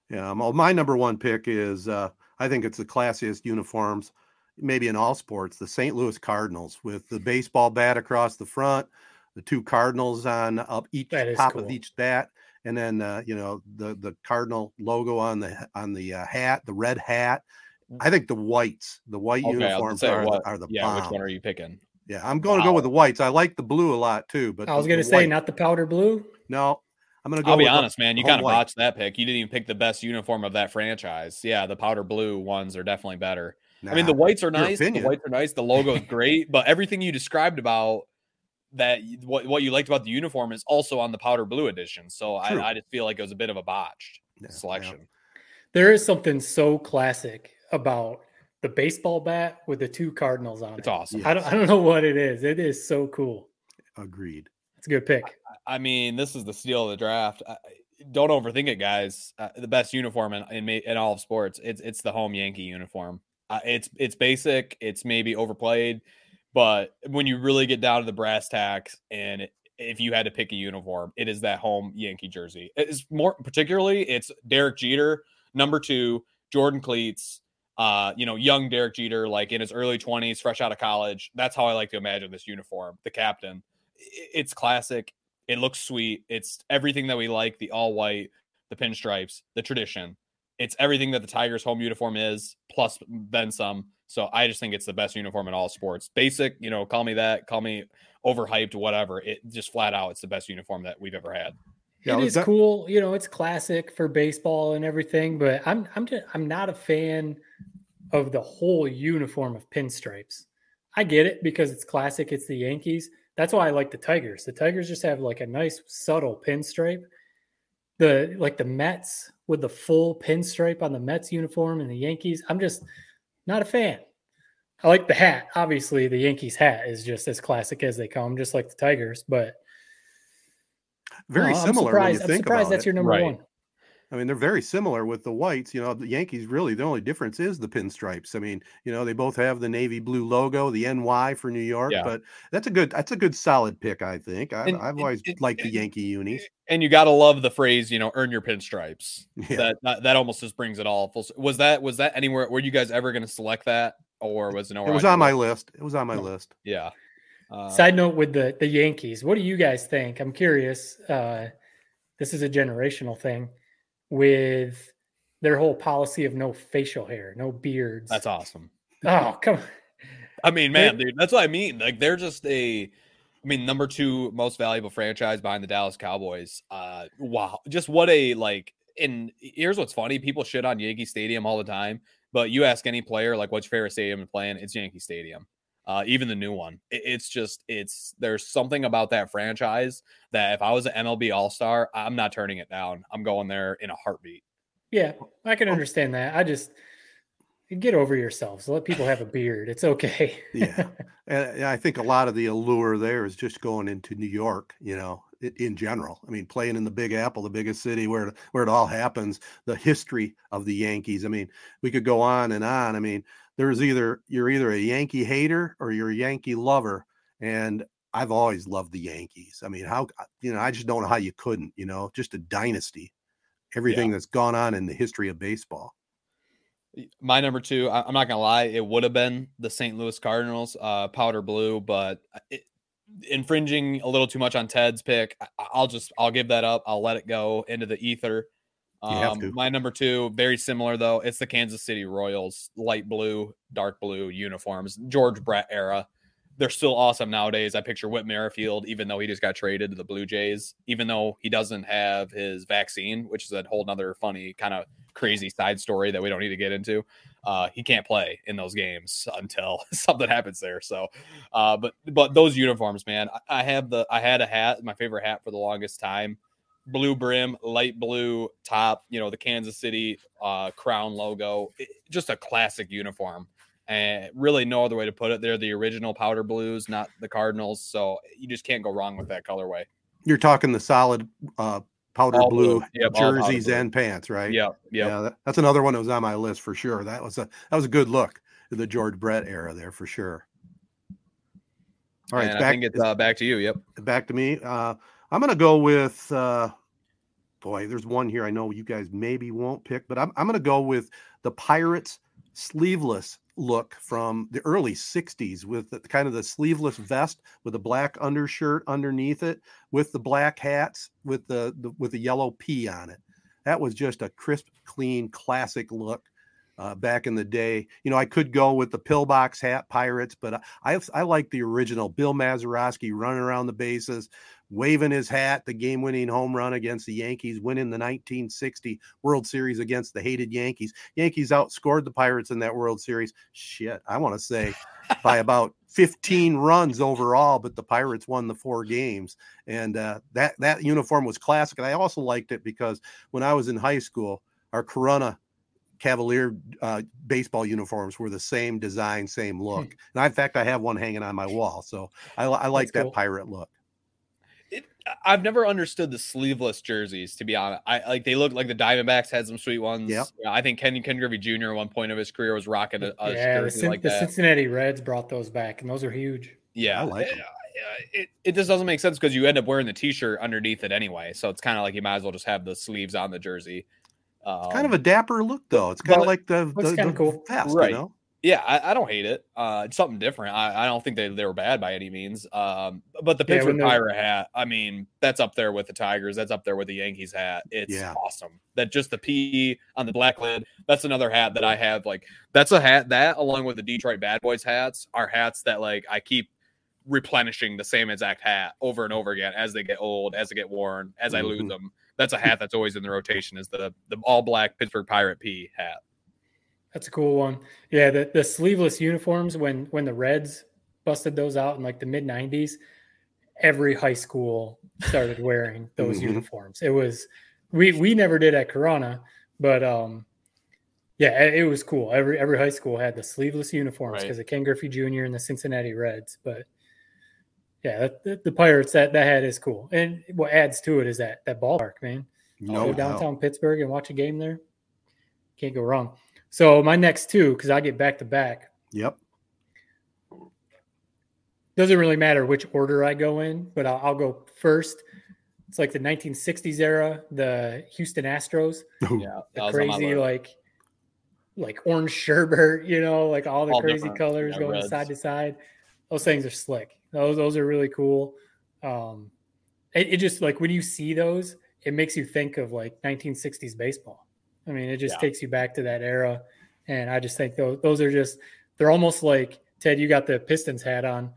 Yeah, well, my number one pick is uh, I think it's the classiest uniforms maybe in all sports, the St. Louis Cardinals with the baseball bat across the front, the two Cardinals on up each top cool. of each bat, and then uh, you know the the Cardinal logo on the on the uh, hat, the red hat. I think the whites, the white okay, uniforms are, the, are the yeah. Bomb. Which one are you picking? Yeah, I'm going wow. to go with the whites. I like the blue a lot too, but I was going to say white. not the powder blue. No, I'm gonna go. I'll be honest, man. You kind of botched that pick. You didn't even pick the best uniform of that franchise. Yeah, the powder blue ones are definitely better. Nah, I mean, the whites are nice. The whites are nice. The logo is great, but everything you described about that what what you liked about the uniform is also on the powder blue edition. So I, I, just feel like it was a bit of a botched yeah, selection. Yeah. There is something so classic about the baseball bat with the two cardinals on it's it. It's awesome. Yes. I don't I don't know what it is. It is so cool. Agreed. It's a good pick. I, I mean, this is the steal of the draft. I, don't overthink it, guys. Uh, the best uniform in, in in all of sports. It's it's the home Yankee uniform. It's it's basic. It's maybe overplayed, but when you really get down to the brass tacks, and if you had to pick a uniform, it is that home Yankee jersey. It's more particularly it's Derek Jeter, number two, Jordan cleats. Uh, you know, young Derek Jeter, like in his early 20s, fresh out of college. That's how I like to imagine this uniform. The captain. It's classic. It looks sweet. It's everything that we like the all white, the pinstripes, the tradition it's everything that the Tigers home uniform is, plus then some. So I just think it's the best uniform in all sports. Basic, you know, call me that, call me overhyped, whatever. It just flat out, it's the best uniform that we've ever had. Yeah, it was is that- cool. You know, it's classic for baseball and everything, but I'm I'm just I'm not a fan of the whole uniform of pinstripes. I get it because it's classic. It's the Yankees. That's why I like the Tigers. The Tigers just have like a nice subtle pinstripe. The like the Mets with the full pinstripe on the Mets uniform and the Yankees. I'm just not a fan. I like the hat. Obviously, the Yankees hat is just as classic as they come, just like the Tigers. But very no, I'm similar when you surprised- I'm surprised about that's it. your number Right. one. I mean, they're very similar with the whites. You know, the Yankees really the only difference is the pinstripes. I mean, you know, they both have the navy blue logo, the NY for New York. Yeah. But that's a good that's a good solid pick, I think. I, And- I've always and- liked the Yankee unis. And you got to love the phrase, you know, earn your pinstripes. Yeah. That, that that almost just brings it all full. Was that was that anywhere? Were you guys ever going to select that, or was it nowhere? It was on my list. It was on my No. list. Yeah. Uh, Side note with the the Yankees, what do you guys think? I'm curious. Uh, this is a generational thing with their whole policy of no facial hair, no beards. that's awesome. oh come on. I mean, man, dude, that's what I mean. Like they're just a I mean, number two most valuable franchise behind the Dallas Cowboys. Uh wow. Just what a like and here's what's funny. People shit on Yankee Stadium all the time, but you ask any player like what's your favorite stadium to play in, it's Yankee Stadium. Uh, even the new one. It- it's just it's there's something about that franchise that if I was an MLB All Star, I'm not turning it down. I'm going there in a heartbeat. Yeah, I Oh. can understand that. I just get over yourselves. Let people have a beard. It's okay. Yeah. And and I think a lot of the allure there is just going into New York, you know, in general. I mean, playing in the Big Apple, the biggest city where where it all happens, the history of the Yankees. I mean, we could go on and on. I mean, there's either you're either a Yankee hater or you're a Yankee lover, and I've always loved the Yankees. I mean, how you know, I just don't know how you couldn't, you know, just a dynasty. Everything that's gone on in the history of baseball. My number two, I'm not gonna lie, it would have been the St. Louis Cardinals, uh, powder blue, but it, infringing a little too much on Ted's pick. I'll just I'll give that up. I'll let it go into the ether. Um, my number two, very similar though. It's the Kansas City Royals, light blue, dark blue uniforms, George Brett era. They're still awesome nowadays. I picture Whit Merrifield, even though he just got traded to the Blue Jays, even though he doesn't have his vaccine, which is a whole nother funny kind of crazy side story that we don't need to get into. Uh, he can't play in those games until something happens there. So, uh, but but those uniforms, man, I, I have the I had a hat, my favorite hat for the longest time, blue brim, light blue top. You know the Kansas City uh, crown logo, It- just a classic uniform. And really, no other way to put it. They're the original powder blues, not the Cardinals. So you just can't go wrong with that colorway. You're talking the solid uh, powder All blue, blue. Yep, all powder jerseys blue. and pants, right? Yeah, yeah. Yeah, that, that's another one that was on my list for sure. That was a that was a good look in the George Brett era there for sure. All right, and back, I think it's uh, back to you. Yep. back to me. Uh, I'm gonna go with uh, boy. There's one here I know you guys maybe won't pick, but I'm I'm gonna go with the Pirates sleeveless look from the early 60s with the, kind of the sleeveless vest with a black undershirt underneath it with the black hats with the, the with the yellow P on it. That was just a crisp, clean, classic look uh, back in the day. You know, I could go with the pillbox hat pirates, but I I, I like the original Bill Mazeroski running around the bases, waving his hat, the game-winning home run against the Yankees, winning the 1960 World Series against the hated Yankees. Yankees outscored the Pirates in that World Series. Shit, I want to say by about 15 runs overall, but the Pirates won the four games. And uh, that that uniform was classic. And I also liked it because when I was in high school, our Corunna Cavalier uh, baseball uniforms were the same design, same look. And I, in fact, I have one hanging on my wall. So I, I like That's that cool. pirate look. It, I've never understood the sleeveless jerseys, to be honest. I like they look like the Diamondbacks had some sweet ones. Yep. Yeah, I think Ken Ken Griffey Jr. at one point of his career was rocking a, a yeah, the, jersey Cin- like the that. Cincinnati Reds brought those back, and those are huge. Yeah, I like it, it. it, it just doesn't make sense because you end up wearing the T-shirt underneath it anyway. So it's kind of like you might as well just have the sleeves on the jersey. Um, kind of a dapper look, though. It's kind of like the, the, kinda the cool. vest, Right. you know? Yeah, I, I don't hate it. Uh, it's something different. I, I don't think they, they were bad by any means. Um, but the Yeah, Pittsburgh when Pirate hat, I mean, that's up there with the Tigers. That's up there with the Yankees hat. It's Yeah. awesome. That just the P on the black lid. That's another hat that I have. Like that's a hat that, along with the Detroit Bad Boys hats, are hats that like I keep replenishing the same exact hat over and over again as they get old, as they get worn, as I lose Mhm. them. That's a hat that's always in the rotation is the the all black Pittsburgh Pirate P hat. That's a cool one. Yeah, the, the sleeveless uniforms when when the Reds busted those out in like the mid '90s, every high school started wearing those Mhm. uniforms. It was we we never did at Corunna, but um, yeah, it, it was cool. Every every high school had the sleeveless uniforms Right. because of Ken Griffey Jr. and the Cincinnati Reds. But yeah, that, the, the Pirates that that hat is cool, and what adds to it is that that ballpark, man. No go downtown Pittsburgh and watch a game there. Can't go wrong. So my next two, because I get back to back, Yep. doesn't really matter which order I go in, but I'll, I'll go first. It's like the 1960s era, the Houston Astros, Yeah, the that was on my crazy like like orange sherbet, you know, like all the All crazy colors yeah, going reds. side to side. Those things are slick. Those those are really cool. Um, it, it just like when you see those, it makes you think of like 1960s baseball. I mean, it just Yeah. takes you back to that era, and I just think those those are just they're almost like Ted. You got the Pistons hat on.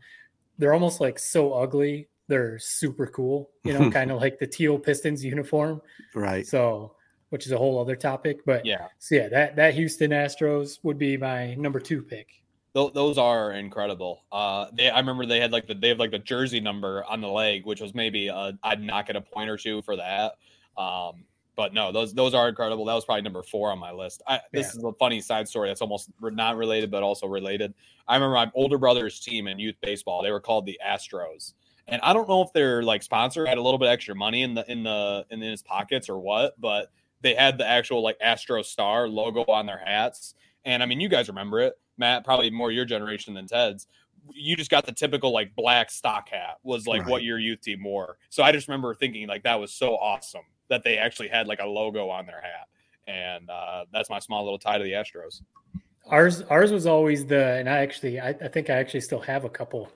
They're almost like so ugly. They're super cool. You know, kind of like the teal Pistons uniform. Right. So, which is a whole other topic. But Yeah, so yeah, that that Houston Astros would be my number two pick. Those are incredible. Uh, they I remember they had like the they have like the jersey number on the leg, which was maybe uh, I'd knock it a point or two for that. Um, but no, those those are incredible. That was probably number four on my list. I, this is a funny side story that's almost not related but also related. I remember my older brother's team in youth baseball. They were called the Astros, and I don't know if their like sponsor had a little bit extra money in the in the in his pockets or what, but they had the actual like Astro Star logo on their hats. And I mean, you guys remember it, Matt, probably more your generation than Ted's. You just got the typical like black stock hat was like what your youth team wore. So I just remember thinking like that was so awesome that they actually had like a logo on their hat. And uh, that's my small little tie to the Astros. Ours ours was always the, and I actually I, I think I actually still have a couple.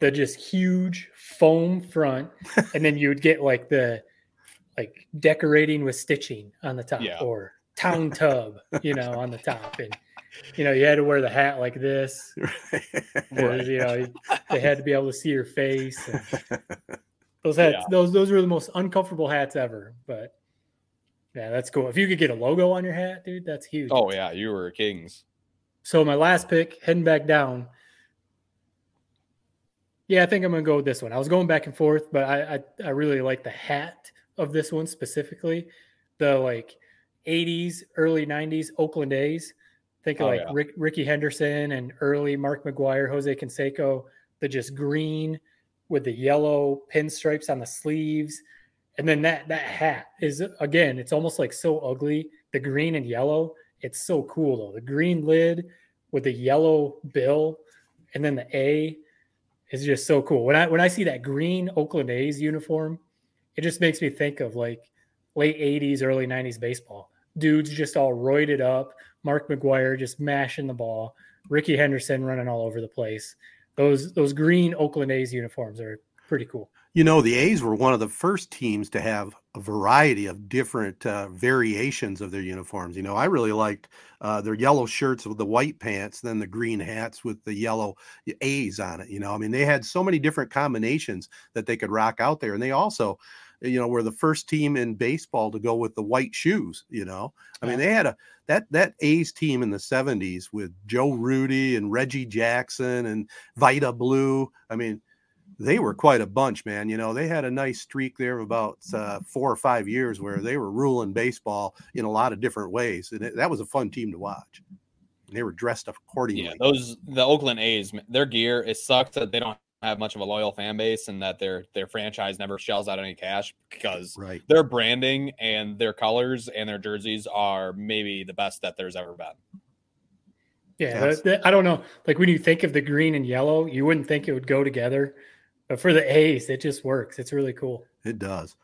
The just huge foam front, and then you would get like the like decorating with stitching on the top, Yeah. or town tub, you know, on the top, and you know you had to wear the hat like this. because, You know, they had to be able to see your face. and those hats, Yeah. those those were the most uncomfortable hats ever. But yeah, that's cool. If you could get a logo on your hat, dude, that's huge. Oh yeah, you were kings. So my last pick, heading back down. Yeah, I think I'm gonna go with this one. I was going back and forth, but I I, I really like the hat of this one specifically. The like 80s, early 90s Oakland A's. Think of Oh, like yeah. Rick, Rickey Henderson and early Mark McGwire, Jose Canseco, the just green with the yellow pinstripes on the sleeves. And then that that hat is again, it's almost like so ugly. The green and yellow, it's so cool though. The green lid with the yellow bill, and then the A is just so cool. When I when I see that green Oakland A's uniform, it just makes me think of like late '80s, early '90s baseball. Dudes just all roided up. Mark McGwire just mashing the ball. Rickey Henderson running all over the place. Those those green Oakland A's uniforms are pretty cool. You know, the A's were one of the first teams to have a variety of different uh, variations of their uniforms. You know, I really liked uh, their yellow shirts with the white pants, then the green hats with the yellow A's on it. You know, I mean, they had so many different combinations that they could rock out there. And they also, you know, were the first team in baseball to go with the white shoes. You know, I mean, they had a that that A's team in the 70s with Joe Rudi and Reggie Jackson and Vida Blue. I mean, they were quite a bunch, man. You know, they had a nice streak there of about uh, four or five years where they were ruling baseball in a lot of different ways, and it, that was a fun team to watch. They were dressed accordingly. Yeah, those the Oakland A's, their gear. It sucks that they don't have much of a loyal fan base and that their their franchise never shells out any cash because right. their branding and their colors and their jerseys are maybe the best that there's ever been. Yeah, Yes. the- the- I don't know. Like when you think of the green and yellow, you wouldn't think it would go together, but for the A's, it just works. It's really cool. It does.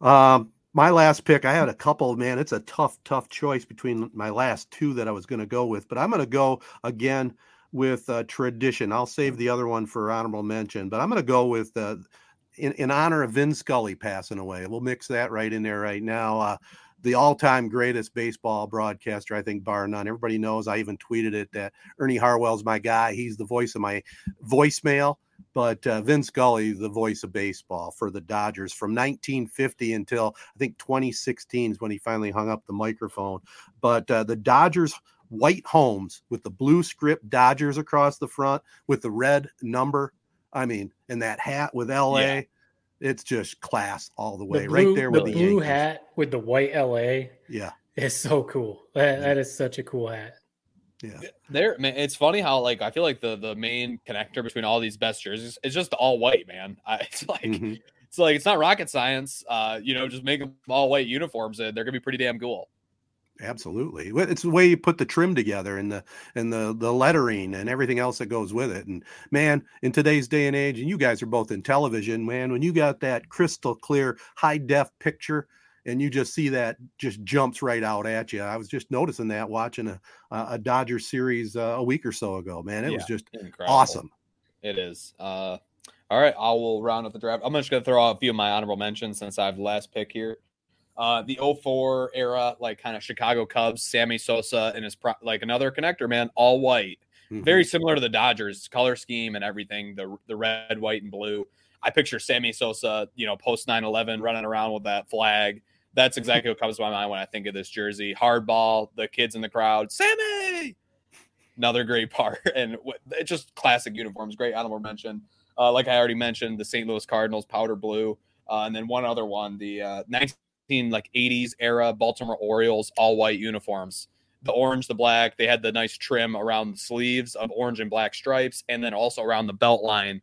Um, my last pick, I had a couple, man. It's a tough, tough choice between my last two that I was going to go with, but I'm going to go again with uh, tradition. I'll save the other one for honorable mention, but I'm going to go with uh, in, in honor of Vin Scully passing away. We'll mix that right in there right now. Uh, the all-time greatest baseball broadcaster, I think, bar none. Everybody knows. I even tweeted it that Ernie Harwell's my guy. He's the voice of my voicemail but uh, Vin Scully, the voice of baseball for the Dodgers from 1950 until I think 2016 is when he finally hung up the microphone. But uh, the Dodgers white homes with the blue script Dodgers across the front with the red number. I mean, and that hat with LA. Yeah. It's just class all the way, the blue, right there with the, the blue Yankees. hat with the white LA. Yeah, it's so cool. That, that is such a cool hat. Yeah, there, man. It's funny how like I feel like the the main connector between all these best jerseys is just all white, man. I, it's like mm-hmm. it's like it's not rocket science. Uh, you know, just make them all white uniforms, and they're gonna be pretty damn cool. Absolutely, it's the way you put the trim together and the and the the lettering and everything else that goes with it. And man, in today's day and age, and you guys are both in television, man, when you got that crystal clear high def picture and you just see that just jumps right out at you. I was just noticing that watching a a Dodger series uh, a week or so ago. Man, it yeah, was just incredible. awesome. It is. Uh, all right, I will round up the draft. I'm just going to throw out a few of my honorable mentions since I have last pick here. Uh, the 04 era, like kind of Chicago Cubs, Sammy Sosa and his pro- like another connector, man, all white. Mm-hmm. Very similar to the Dodgers color scheme and everything, the the red, white, and blue. I picture Sammy Sosa, you know, post 9-11 running around with that flag that's exactly what comes to my mind when I think of this jersey. Hardball, the kids in the crowd, Sammy. Another great part, and it's just classic uniforms. Great honorable mention. Uh, like I already mentioned, the St. Louis Cardinals powder blue, uh, and then one other one, the uh, 19 like 80s era Baltimore Orioles all white uniforms. The orange, the black. They had the nice trim around the sleeves of orange and black stripes, and then also around the belt line,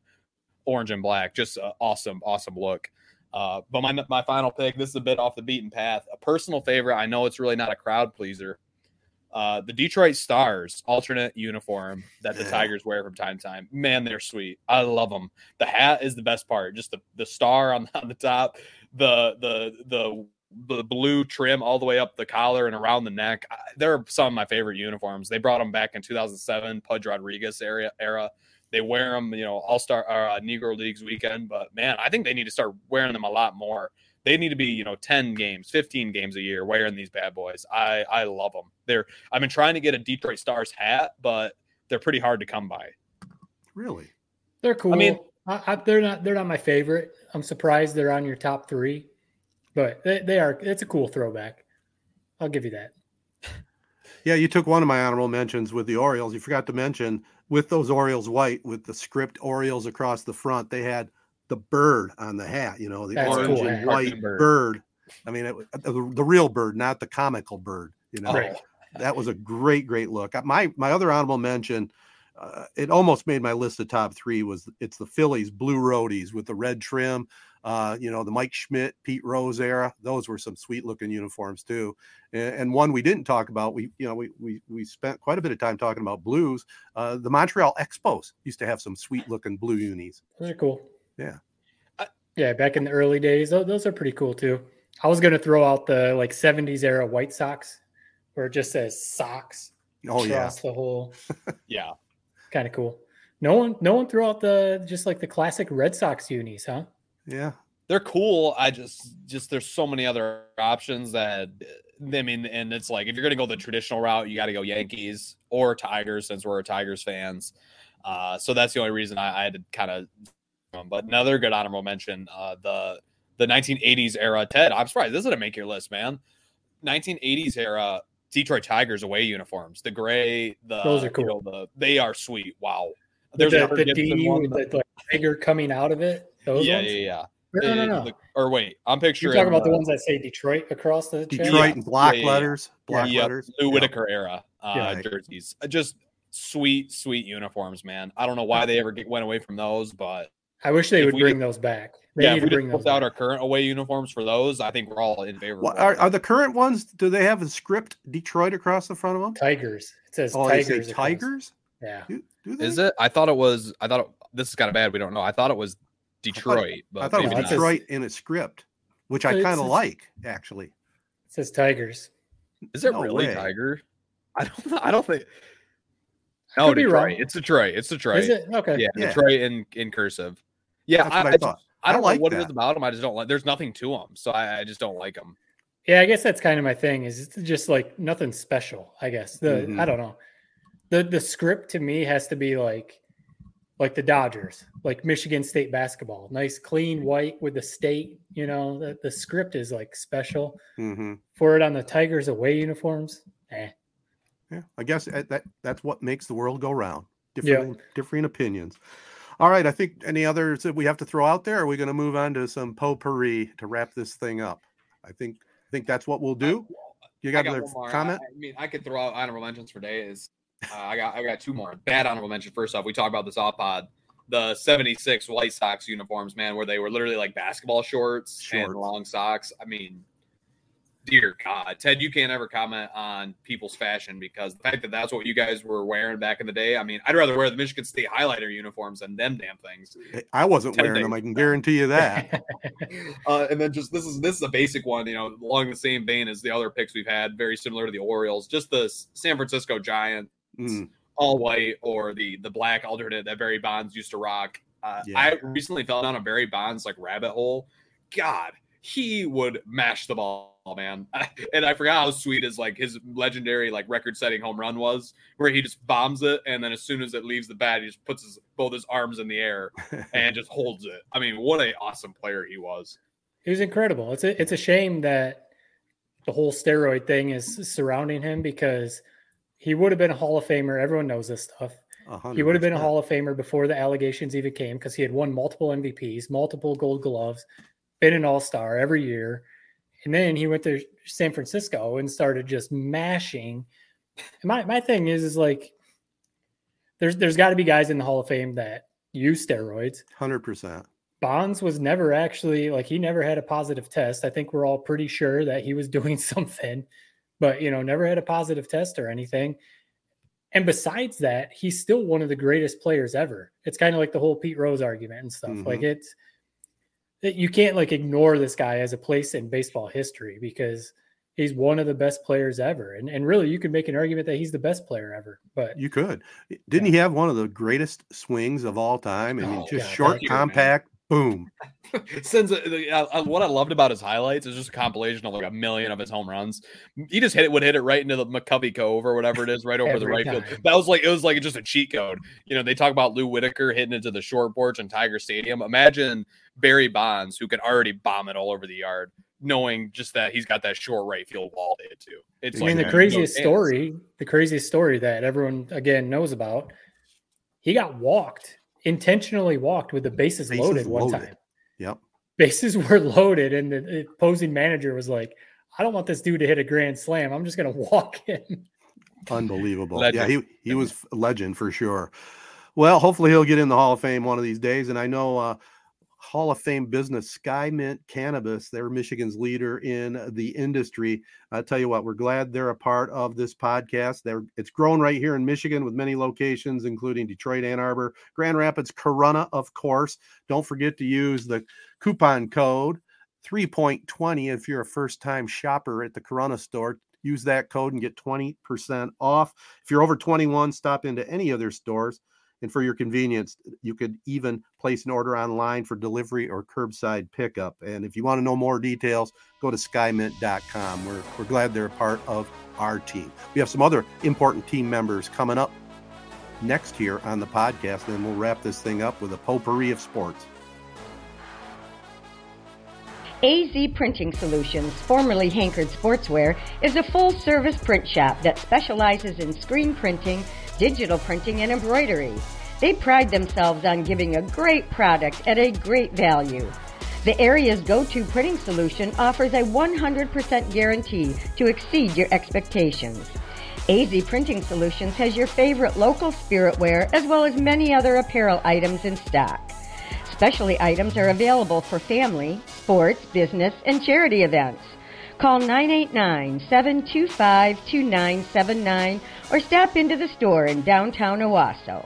orange and black. Just awesome, awesome look. Uh, but my my final pick. This is a bit off the beaten path. A personal favorite. I know it's really not a crowd pleaser. Uh, the Detroit Stars alternate uniform that the Tigers wear from time to time. Man, they're sweet. I love them. The hat is the best part. Just the, the star on, on the top, the the the the blue trim all the way up the collar and around the neck. They're some of my favorite uniforms. They brought them back in 2007, Pudge Rodriguez era era. They wear them, you know, All Star uh, Negro Leagues weekend. But man, I think they need to start wearing them a lot more. They need to be, you know, ten games, fifteen games a year wearing these bad boys. I I love them. They're I've been trying to get a Detroit Stars hat, but they're pretty hard to come by. Really, they're cool. I mean, I, I, they're not they're not my favorite. I'm surprised they're on your top three, but they, they are. It's a cool throwback. I'll give you that. Yeah, you took one of my honorable mentions with the Orioles. You forgot to mention with those Orioles white with the script Orioles across the front, they had the bird on the hat, you know, the That's orange cool, and white bird. bird. I mean, it, the, the, real bird, not the comical bird, you know. Right. That was a great, great look. My my other honorable mention, uh, it almost made my list of top three. Was it's the Phillies blue roadies with the red trim uh, you know, the Mike Schmidt, Pete Rose era. Those were some sweet looking uniforms too. And, and, one we didn't talk about, we you know we we we spent quite a bit of time talking about blues. Uh, the Montreal Expos used to have some sweet looking blue unis. Those are cool. Yeah. yeah, back in the early days, those, those are pretty cool too. I was gonna throw out the like '70s era White Sox, where it just says socks. Oh yeah, the whole. yeah, kind of cool. No one, no one threw out the just like the classic Red Sox unis, huh? Yeah. They're cool. I just just there's so many other options that I mean, and it's like if you're gonna go the traditional route, you got to go Yankees or Tigers since we're Tigers fans. Uh, so that's the only reason I, I had to kind of. Um, but another good honorable mention, uh, the the 1980s era. Ted, I'm surprised this didn't make your list, man. 1980s era Detroit Tigers away uniforms, the gray, the those are cool. You know, the they are sweet. Wow. There's the, the D with the, the figure coming out of it. Those yeah, ones? yeah, yeah. No, no, no. The, or wait, I'm picturing. You're talking about the ones that say Detroit across the Detroit chest? and black yeah, letters, black yeah, letters. Lou Whitaker era uh, jerseys. Uh, just sweet, sweet uniforms, man. I don't know why they ever get, went away from those, but I wish they would bring those back. They yeah, need to bring those out our current away uniforms for those. I think we're all in favor. Well, are, are, the current ones? Do they have a script Detroit across the front of them? Tigers. It says oh, Tigers. Tigers. Yeah. Do, do Is it? I thought it was. I thought it, this is kind of bad. We don't know. I thought it was Detroit. I thought, I thought it was Detroit in a script, which I kind of like actually. It says Tigers. Is it no really way. Tiger? I don't. I don't think. No, Detroit. It's Detroit. It's Detroit. Is it okay? Yeah, yeah. Detroit in in cursive. Yeah, I, I, I, thought. I don't I like know what that. it is about them. I just don't like. There's nothing to them, so I, I, just don't like them. Yeah, I guess that's kind of my thing. Is it's just like nothing special. I guess the mm-hmm. I don't know. The the script to me has to be like like the Dodgers, like Michigan State basketball, nice clean white with the state. You know, the, the script is like special hmm for it on the Tigers away uniforms. Eh. Yeah, I guess that that- that's what makes the world go round. Different differing opinions. All right, I think any others that we have to throw out there? Are we going to move on to some potpourri to wrap this thing up? I think I think that's what we'll do. You got, got another comment? I, I mean, I could throw out honorable mentions for days. Uh, I got I got two more. Bad honorable mention. First off, we talked about this off pod. The 76 White Sox uniforms, man, where they were literally like basketball shorts, Shorts. and long socks. I mean, dear God, Ted, you can't ever comment on people's fashion because the fact that that's what you guys were wearing back in the day. I mean, I'd rather wear the Michigan State highlighter uniforms than them damn things. I wasn't Ten wearing them. I can guarantee you that. Uh, and then just this is this is a basic one, you know, along the same vein as the other picks we've had, very similar to the Orioles. Just the San Francisco Giants, Mm, all white, or the the black alternate that Barry Bonds used to rock. Uh, Yeah. I recently fell down a Barry Bonds like rabbit hole. God, he would mash the ball, Oh, man. and I forgot how sweet his like his legendary like record setting home run was, where he just bombs it, and then as soon as it leaves the bat, he just puts his both his arms in the air and just holds it. I mean, what a awesome player he was. He was incredible. It's a it's a shame that the whole steroid thing is surrounding him because he would have been a Hall of Famer. Everyone knows this stuff. a hundred He would have been a. Hall of Famer before the allegations even came because he had won multiple MVPs, multiple Gold Gloves, been an All Star every year, and then he went to San Francisco and started just mashing. And my my thing is is like there's there's got to be guys in the Hall of Fame that use steroids. Hundred percent. Bonds was never actually like he never had a positive test. I think we're all pretty sure that he was doing something, but you know, never had a positive test or anything. And besides that, he's still one of the greatest players ever. It's kind of like the whole Pete Rose argument and stuff. Like mm-hmm. it's it, you can't like ignore this guy as a place in baseball history because he's one of the best players ever. And and really you could make an argument that he's the best player ever. But You could. Didn't he have one of the greatest swings of all time? I mean, Oh, just God, short, thank you, man. compact, boom. Since uh, uh, uh, what I loved about his highlights is just a compilation of like a million of his home runs. He just hit it, would hit it right into the McCovey Cove or whatever it is, right over the Every right field. That was like it was like just a cheat code. You know, they talk about Lou Whitaker hitting into the short porch in Tiger Stadium. Imagine Barry Bonds, who could already bomb it all over the yard, knowing just that he's got that short right field wall to hit to. It's I mean, like the no craziest story, the craziest story that everyone again knows about, he got walked, intentionally walked with the bases, Bases loaded one time. Yep. Bases were loaded, and the, the opposing manager was like, "I don't want this dude to hit a grand slam. I'm just going to walk him." Unbelievable. Legend. Yeah, he he was a legend for sure. Well, hopefully he'll get in the Hall of Fame one of these days. And I know uh, Hall of Fame business Skymint Cannabis, they're Michigan's leader in the industry. I tell you what, we're glad they're a part of this podcast. They're it's grown right here in Michigan with many locations, including Detroit, Ann Arbor, Grand Rapids, Corunna, of course. Don't forget to use the coupon code 3.20 if you're a first time shopper at the Corunna store. Use that code and get 20% off. If you're over 21, stop into any of their stores. And for your convenience, you could even place an order online for delivery or curbside pickup. And if you want to know more details, go to skymint.com. We're, we're glad they're a part of our team. We have some other important team members coming up next here on the podcast, and we'll wrap this thing up with a potpourri of sports. AZ Printing Solutions, formerly Hankard Sportswear, is a full service print shop that specializes in screen printing, digital printing, and embroidery. They pride themselves on giving a great product at a great value. The area's go to printing solution offers a 100% guarantee to exceed your expectations. AZ Printing Solutions has your favorite local spirit wear as well as many other apparel items in stock. Specialty items are available for family, sports, business, and charity events. Call 989-725-2979 or stop into the store in downtown Owosso.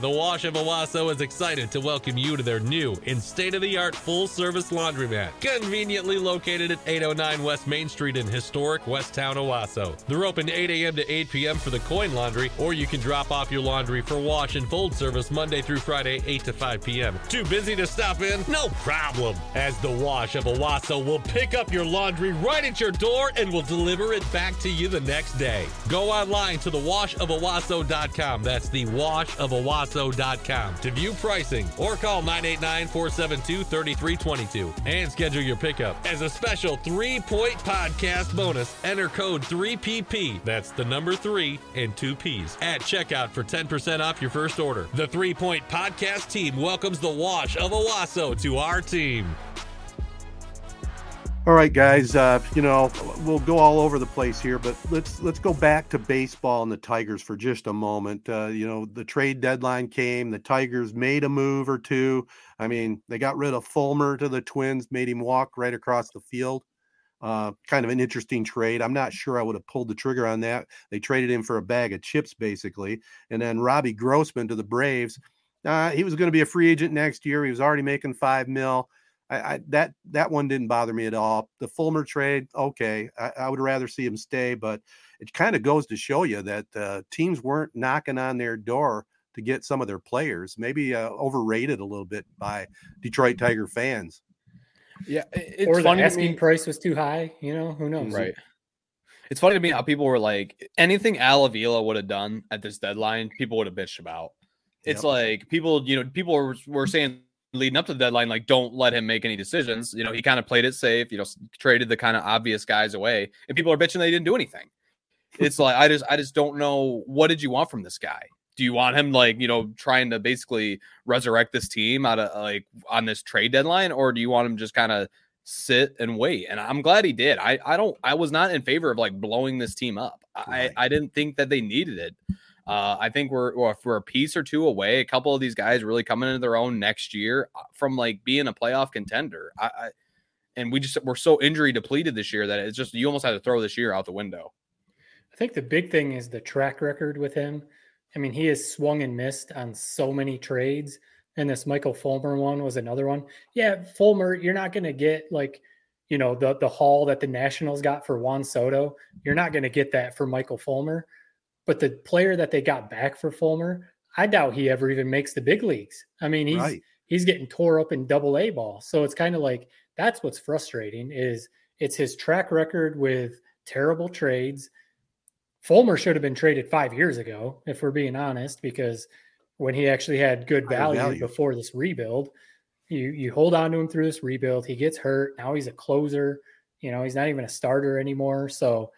The Wash of Owosso is excited to welcome you to their new and state of the art full service laundromat, conveniently located at 809 West Main Street in historic Westtown, Owosso. They're open 8 a.m. to 8 p.m. for the coin laundry, or you can drop off your laundry for wash and fold service Monday through Friday, 8 to 5 p.m. Too busy to stop in? No problem, as the Wash of Owosso will pick up your laundry right at your door and will deliver it back to you the next day. Go online to thewashofowosso.com. That's the to view pricing or call 989-472-3322 and schedule your pickup. As a special three-point podcast bonus, enter code 3PP. That's the number 3 and 2 Ps at checkout for 10% off your first order. The three-point podcast team welcomes the wash of Owosso to our team. All right, guys. Uh, you know, we'll go all over the place here, but let's let's go back to baseball and the Tigers for just a moment. Uh, you know, the trade deadline came. The Tigers made a move or two. I mean, they got rid of Fulmer to the Twins, made him walk right across the field. Uh, kind of an interesting trade. I'm not sure I would have pulled the trigger on that. They traded him for a bag of chips, basically, and then Robbie Grossman to the Braves. Uh, he was going to be a free agent next year. He was already making five mil. I, I, that that one didn't bother me at all. The Fulmer trade, okay, I, I would rather see him stay, but it kind of goes to show you that uh, teams weren't knocking on their door to get some of their players. Maybe uh, overrated a little bit by Detroit Tiger fans. Yeah, it's or the funny to asking me- price was too high. You know, who knows? Right. It's funny to me how people were like, anything Al Avila would have done at this deadline, people would have bitched about. It's Yep. like people, you know, people were, were saying leading up to the deadline, like, don't let him make any decisions. You know, he kind of played it safe, you know, traded the kind of obvious guys away, and people are bitching they didn't do anything. It's like, I just, I just don't know what did you want from this guy? Do you want him like, you know, trying to basically resurrect this team out of uh, like on this trade deadline, or do you want him just kind of sit and wait? And I'm glad he did. I, I don't, I was not in favor of like blowing this team up. I, I didn't think that they needed it. Uh, I think we're well, if we're a piece or two away. A couple of these guys really coming into their own next year uh, from like being a playoff contender. I, I and we just we're so injury depleted this year that it's just you almost had to throw this year out the window. I think the big thing is the track record with him. I mean, he has swung and missed on so many trades, and this Michael Fulmer one was another one. Yeah, Fulmer, you're not going to get like, you know, the the haul that the Nationals got for Juan Soto. You're not going to get that for Michael Fulmer. But the player that they got back for Fulmer, I doubt he ever even makes the big leagues. I mean, he's Right. he's getting tore up in double A ball. So it's kind of like that's what's frustrating is it's his track record with terrible trades. Fulmer should have been traded five years ago, if we're being honest, because when he actually had good value, value. before this rebuild, you you hold on to him through this rebuild. He gets hurt. Now he's a closer. You know, he's not even a starter anymore. So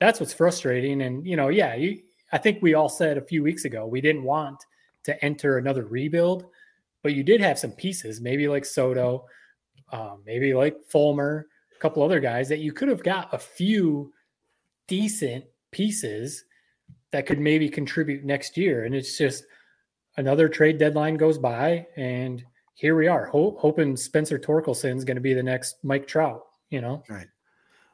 that's what's frustrating. And you know, yeah, you, I think we all said a few weeks ago we didn't want to enter another rebuild, but you did have some pieces, maybe like Soto, um, maybe like Fulmer, a couple other guys that you could have got a few decent pieces that could maybe contribute next year. And it's just another trade deadline goes by, and here we are, ho- hoping Spencer Torkelson's going to be the next Mike Trout. You know, Right.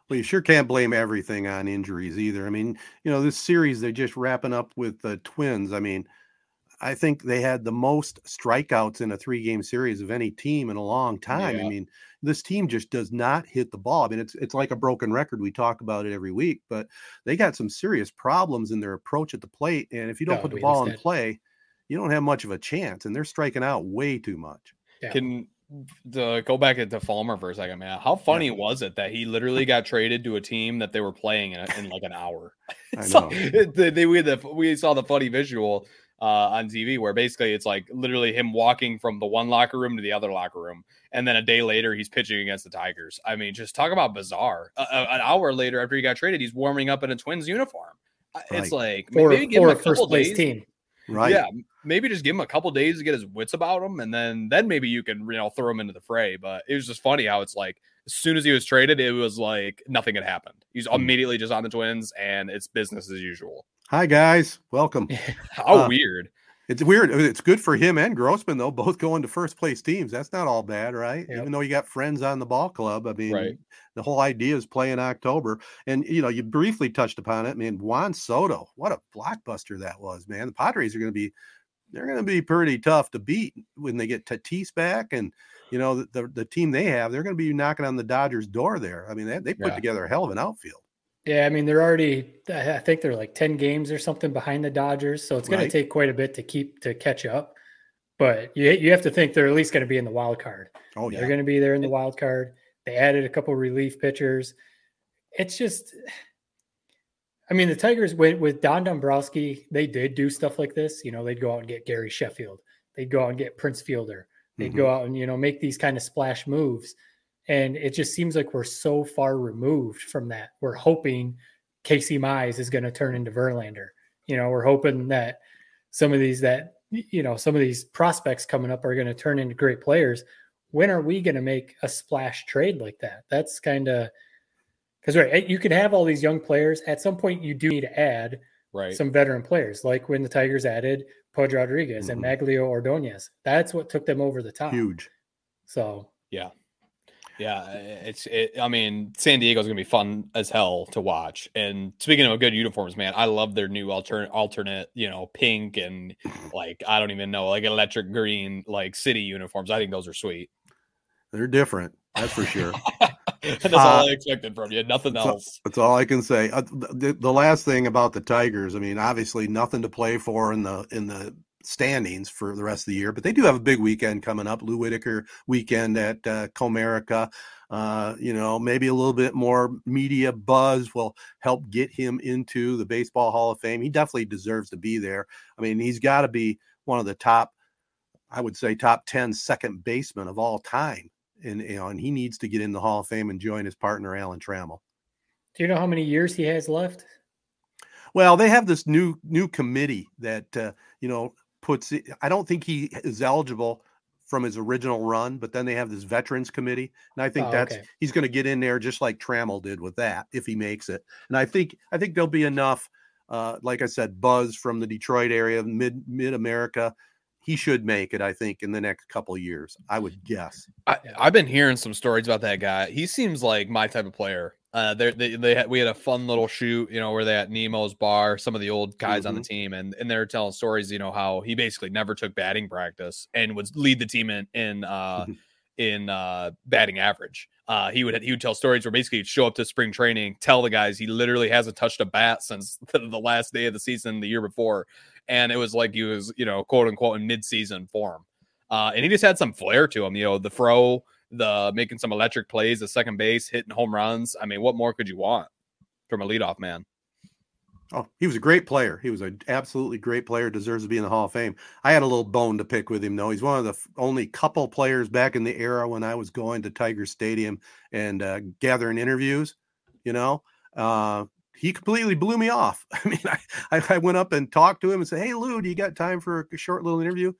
Well, you sure can't blame everything on injuries either. I mean, you know, this series they're just wrapping up with the Twins. I mean, I think they had the most strikeouts in a three-game series of any team in a long time. I mean, this team just does not hit the ball. I mean, it's it's like a broken record. We talk about it every week, but they got some serious problems in their approach at the plate. And if you don't Oh, put the ball just in play, you don't have much of a chance. And they're striking out way too much. Yeah. Can the go back to Fulmer for a second, man? How funny was it that he literally got traded to a team that they were playing in, in like an hour? I know. they, they- we, the, we saw the funny visual uh, on TV where basically it's like literally him walking from the one locker room to the other locker room, and then a day later he's pitching against the Tigers. I mean, just talk about bizarre. Uh, an hour later after he got traded, he's warming up in a Twins uniform. Uh, It's like for, maybe give him a a first couple place days. team. Right. Yeah, maybe just give him a couple days to get his wits about him, and then then maybe you can you know throw him into the fray. But it was just funny how it's like as soon as he was traded, it was like nothing had happened. He's Hmm. immediately just on the Twins, and it's business as usual. Hi guys, welcome. How Uh, weird! It's weird. It's good for him and Grossman though, both going to first place teams. That's not all bad, right? Yep. Even though you got friends on the ball club. I mean, Right. the whole idea is play in October. And you know, you briefly touched upon it. I mean, Juan Soto, what a blockbuster that was, man. The Padres are going to be they're going to be pretty tough to beat when they get Tatis back and you know the, the, the team they have. They're going to be knocking on the Dodgers' door there. I mean, they, they put Yeah. together a hell of an outfield. Yeah, I mean they're already. I think they're like ten games or something behind the Dodgers, so it's going Right. to take quite a bit to keep to catch up. But you you have to think they're at least going to be in the wild card. Oh yeah, They're going to be there in the wild card. They added a couple relief pitchers. It's just, I mean, the Tigers with with Don Dombrowski, they did do stuff like this. You know, they'd go out and get Gary Sheffield. They'd go out and get Prince Fielder. They'd Mm-hmm. go out and you know make these kind of splash moves. And it just seems like we're so far removed from that. We're hoping Casey Mize is going to turn into Verlander. You know, we're hoping that some of these that you know some of these prospects coming up are going to turn into great players when are we going to make a splash trade like that that's kind of because right eh, you can have all these young players at some point you do need to add Right. some veteran players like when the tigers added Pudge Rodriguez and mm-hmm. Magglio Ordonez. That's what took them over the top. huge. So Yeah. Yeah, eh, it's it. I mean, San Diego's gonna be fun as hell to watch. And speaking of good uniforms, man, I love their new alternate, alternate, you know, pink and like I don't even know, like electric green, like city uniforms. I think those are sweet. They're different, that's for sure. That's all Uh, I expected from you. Nothing That's all- else. That's all I can say. Uh, the, the last thing about the Tigers, I mean, obviously nothing to play for in the in the standings for the rest of the year, but they do have a big weekend coming up. Lou Whitaker weekend at uh, Comerica. Uh, you know, maybe a little bit more media buzz will help get him into the Baseball Hall of Fame. He definitely deserves to be there. I mean, he's got to be one of the top, I would say, top 10 second basemen of all time. And, you know, and he needs to get in the Hall of Fame and join his partner, Alan Trammell. do you know how many years he has left? Well, they have this new new committee that uh, you know puts. it- I don't think he is eligible from his original run, but then they have this veterans committee, and I think Oh, that's okay. he's going to get in there just like Trammell did with that if he makes it. And I think I think there'll be enough, uh, like I said, buzz from the Detroit area, mid mid America. He should make it. I think in the next couple of years. I would guess. I, I've been hearing some stories about that guy. He seems like my type of player. Uh, they they had, we had a fun little shoot, you know, where they at Nemo's bar, some of the old guys on the team, and and they're telling stories, you know, how he basically never took batting practice and would lead the team in in uh, in uh, batting average. Uh, he would he would tell stories where basically he'd show up to spring training, tell the guys he literally hasn't touched a bat since the, the last day of the season the year before, and it was like he was you know quote unquote in mid season form. Uh, and he just had some flair to him, you know, the throw, the making some electric plays, the second base, hitting home runs. I mean, what more could you want from a leadoff man? Oh, he was a great player. He was an absolutely great player. Deserves to be in the Hall of Fame. I had a little bone to pick with him, though. He's one of the f- only couple players back in the era when I was going to Tiger Stadium and uh, gathering interviews. You know, uh, he completely blew me off. I mean, I, I, went up and talked to him and said, "Hey, Lou, do you got time for a short little interview?"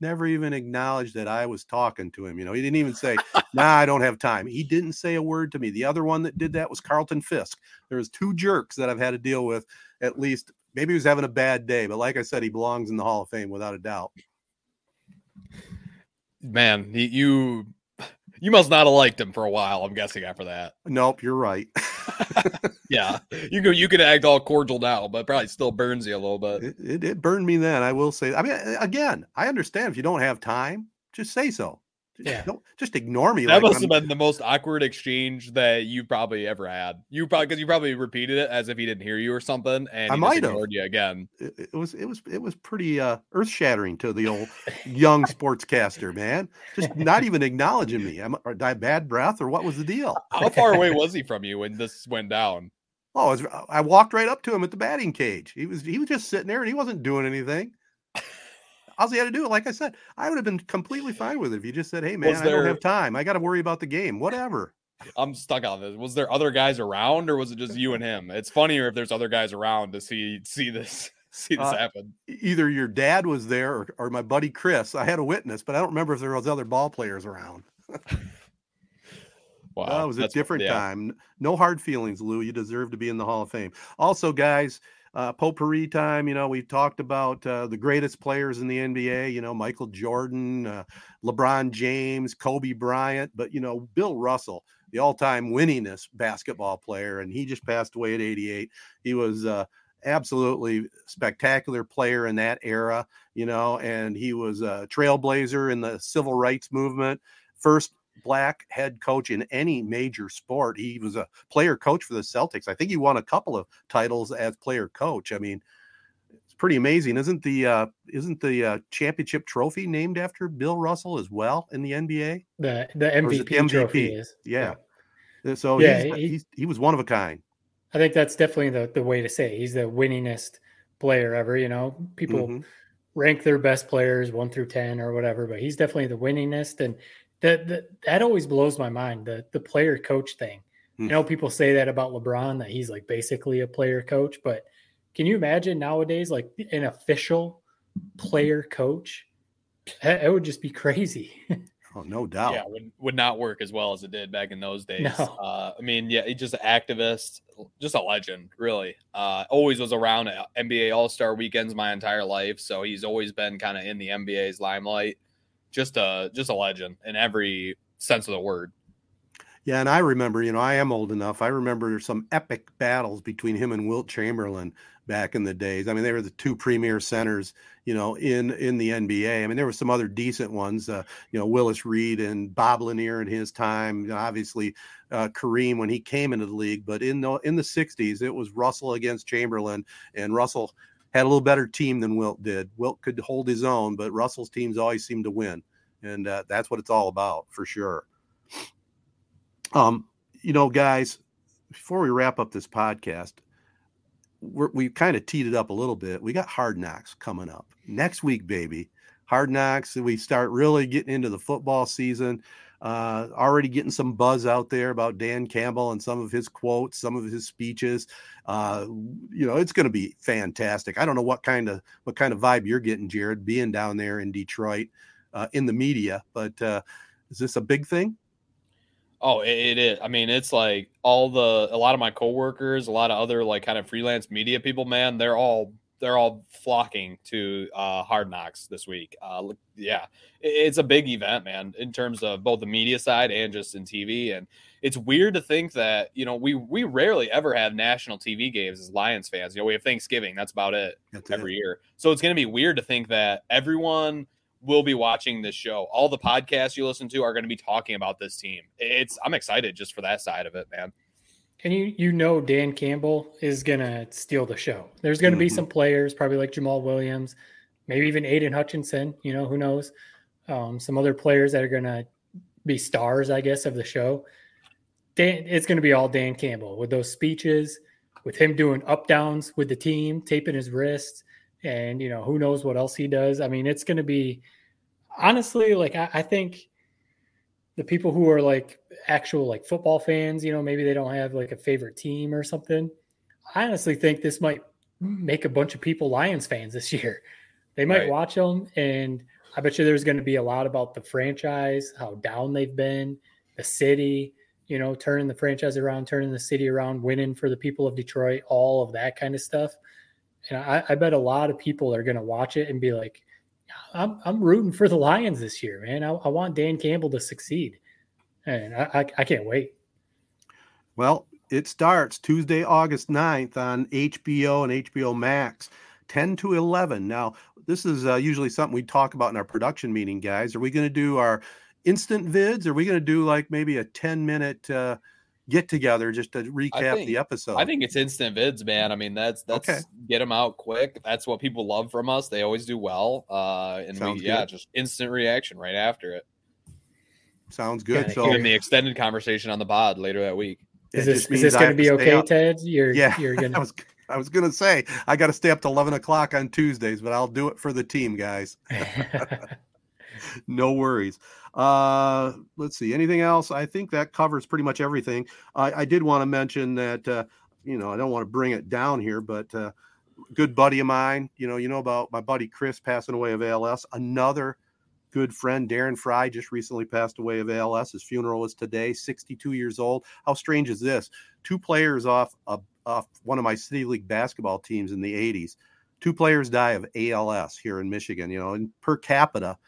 Never even acknowledged that I was talking to him. You know, he didn't even say, "Nah, I don't have time." He didn't say a word to me. The other one that did that was Carlton Fisk. There was two jerks that I've had to deal with at least maybe he was having a bad day, but like I said, he belongs in the Hall of Fame without a doubt. Man, you you must not have liked him for a while. I'm guessing after that. Nope, you're right. Yeah, you could you could act all cordial now, but probably still burns you a little bit. It, it, it burned me then. I will say. I mean, again, I understand if you don't have time, just say so. Yeah. don't just ignore me. That like must I'm- have been the most awkward exchange that you probably ever had. You probably because you probably repeated it as if he didn't hear you or something, and I might have. ignored you again. it, it was it was it was pretty uh, earth shattering to the old young sportscaster man. Just not even acknowledging me. Am, I bad breath or what was the deal? How far away was he from you when this went down? Oh, I, was, I walked right up to him at the batting cage. He was he was just sitting there and he wasn't doing anything. All he had to do, it, like I said, I would have been completely fine with it if you just said, "Hey, man, Was I don't have time. I got to worry about the game. Whatever." I'm stuck on this. Was there other guys around, or was it just you and him? It's funnier if there's other guys around to see see this see this Uh, happen. Either your dad was there or, or my buddy Chris. I had a witness, but I don't remember if there was other ball players around. Wow, it was a that's- different yeah. time. No hard feelings, Lou. You deserve to be in the Hall of Fame. Also, guys, uh, potpourri time. You know, we've talked about uh, the greatest players in the NBA. You know, Michael Jordan, uh, LeBron James, Kobe Bryant, but you know, Bill Russell, the all-time winningest basketball player, and he just passed away at 88. He was uh, absolutely spectacular player in that era, you know, and he was a trailblazer in the civil rights movement. First black head coach in any major sport. He was a player coach for the Celtics. I think he won a couple of titles as player coach. I mean, it's pretty amazing. Isn't the uh isn't the uh, championship trophy named after Bill Russell as well in the NBA? The the MVP, the MVP? trophy is. Yeah. yeah. So yeah, he's, he, he's, he was one of a kind. I think that's definitely the, the way to say it. he's the winningest player ever. You know, people mm-hmm. rank their best players one through ten or whatever, but he's definitely the winningest. And that that, that always blows my mind. The the player coach thing. Mm-hmm. You know, people say that about LeBron that he's like basically a player coach, but can you imagine nowadays like an official player coach? It would just be crazy. Oh, no doubt. Yeah, would, would not work as well as it did back in those days. No. Uh, I mean, yeah, he's just an activist, just a legend, really. Uh, always was around NBA All Star weekends my entire life, so he's always been kind of in the NBA's limelight. Just a just a legend in every sense of the word. Yeah, and I remember, you know, I am old enough. I remember some epic battles between him and Wilt Chamberlain back in the days. I mean, they were the two premier centers, you know, in in the NBA. I mean, there were some other decent ones, uh, you know, Willis Reed and Bob Lanier in his time. Obviously, uh, Kareem when he came into the league. But in the in the '60s, it was Russell against Chamberlain, and Russell had a little better team than Wilt did. Wilt could hold his own, but Russell's teams always seemed to win, and uh, that's what it's all about for sure. Um, you know, guys, before we wrap up this podcast, we're, we kind of teed it up a little bit. We got hard knocks coming up next week, baby. Hard knocks. We start really getting into the football season. Uh, already getting some buzz out there about Dan Campbell and some of his quotes, some of his speeches. Uh, you know, it's going to be fantastic. I don't know what kind of what kind of vibe you're getting, Jared, being down there in Detroit uh, in the media. But uh, is this a big thing? Oh, it, it is. I mean, it's like all the a lot of my coworkers, a lot of other like kind of freelance media people, man, they're all they're all flocking to uh, Hard Knocks this week. Uh, yeah, it's a big event, man, in terms of both the media side and just in TV. And it's weird to think that you know we we rarely ever have national TV games as Lions fans. You know, we have Thanksgiving, that's about it that's every it. year. So it's going to be weird to think that everyone will be watching this show. All the podcasts you listen to are going to be talking about this team. It's I'm excited just for that side of it, man. And you you know Dan Campbell is going to steal the show. There's going to mm-hmm. be some players, probably like Jamaal Williams, maybe even Aidan Hutchinson. You know who knows? Um, some other players that are going to be stars, I guess, of the show. Dan, it's going to be all Dan Campbell with those speeches, with him doing up downs with the team, taping his wrists and you know who knows what else he does. I mean, it's going to be honestly like I, I, think the people who are like actual like football fans, you know, maybe they don't have like a favorite team or something. I honestly think this might make a bunch of people Lions fans this year. They might right. watch them, and I bet you there's going to be a lot about the franchise, how down they've been, the city, you know, turning the franchise around, turning the city around, winning for the people of Detroit, all of that kind of stuff. And I, I bet a lot of people are going to watch it and be like, I'm, I'm rooting for the Lions this year, man. I, I want Dan Campbell to succeed. And I, I, I can't wait. Well, it starts Tuesday, August 9th on HBO and HBO Max, 10 to 11. Now, this is uh, usually something we talk about in our production meeting, guys. Are we going to do our instant vids? Are we going to do like maybe a 10 minute uh, get together just to recap think, the episode. I think it's instant vids, man. I mean, that's that's okay. get them out quick. That's what people love from us. They always do well. Uh, and Sounds we, yeah, just instant reaction right after it. Sounds good. Yeah, so in the extended conversation on the pod later that week. Is this is this going to be okay, Ted? You're yeah. You're gonna. I was I was gonna say I got to stay up to eleven o'clock on Tuesdays, but I'll do it for the team, guys. no worries. Uh, let's see. Anything else? I think that covers pretty much everything. I, I did want to mention that, uh, you know, I don't want to bring it down here, but uh, good buddy of mine, you know, you know about my buddy Chris passing away of ALS. Another good friend, Darren Fry, just recently passed away of ALS. His funeral is today, 62 years old. How strange is this? Two players off, a, off one of my City League basketball teams in the 80s. Two players die of ALS here in Michigan, you know, and per capita,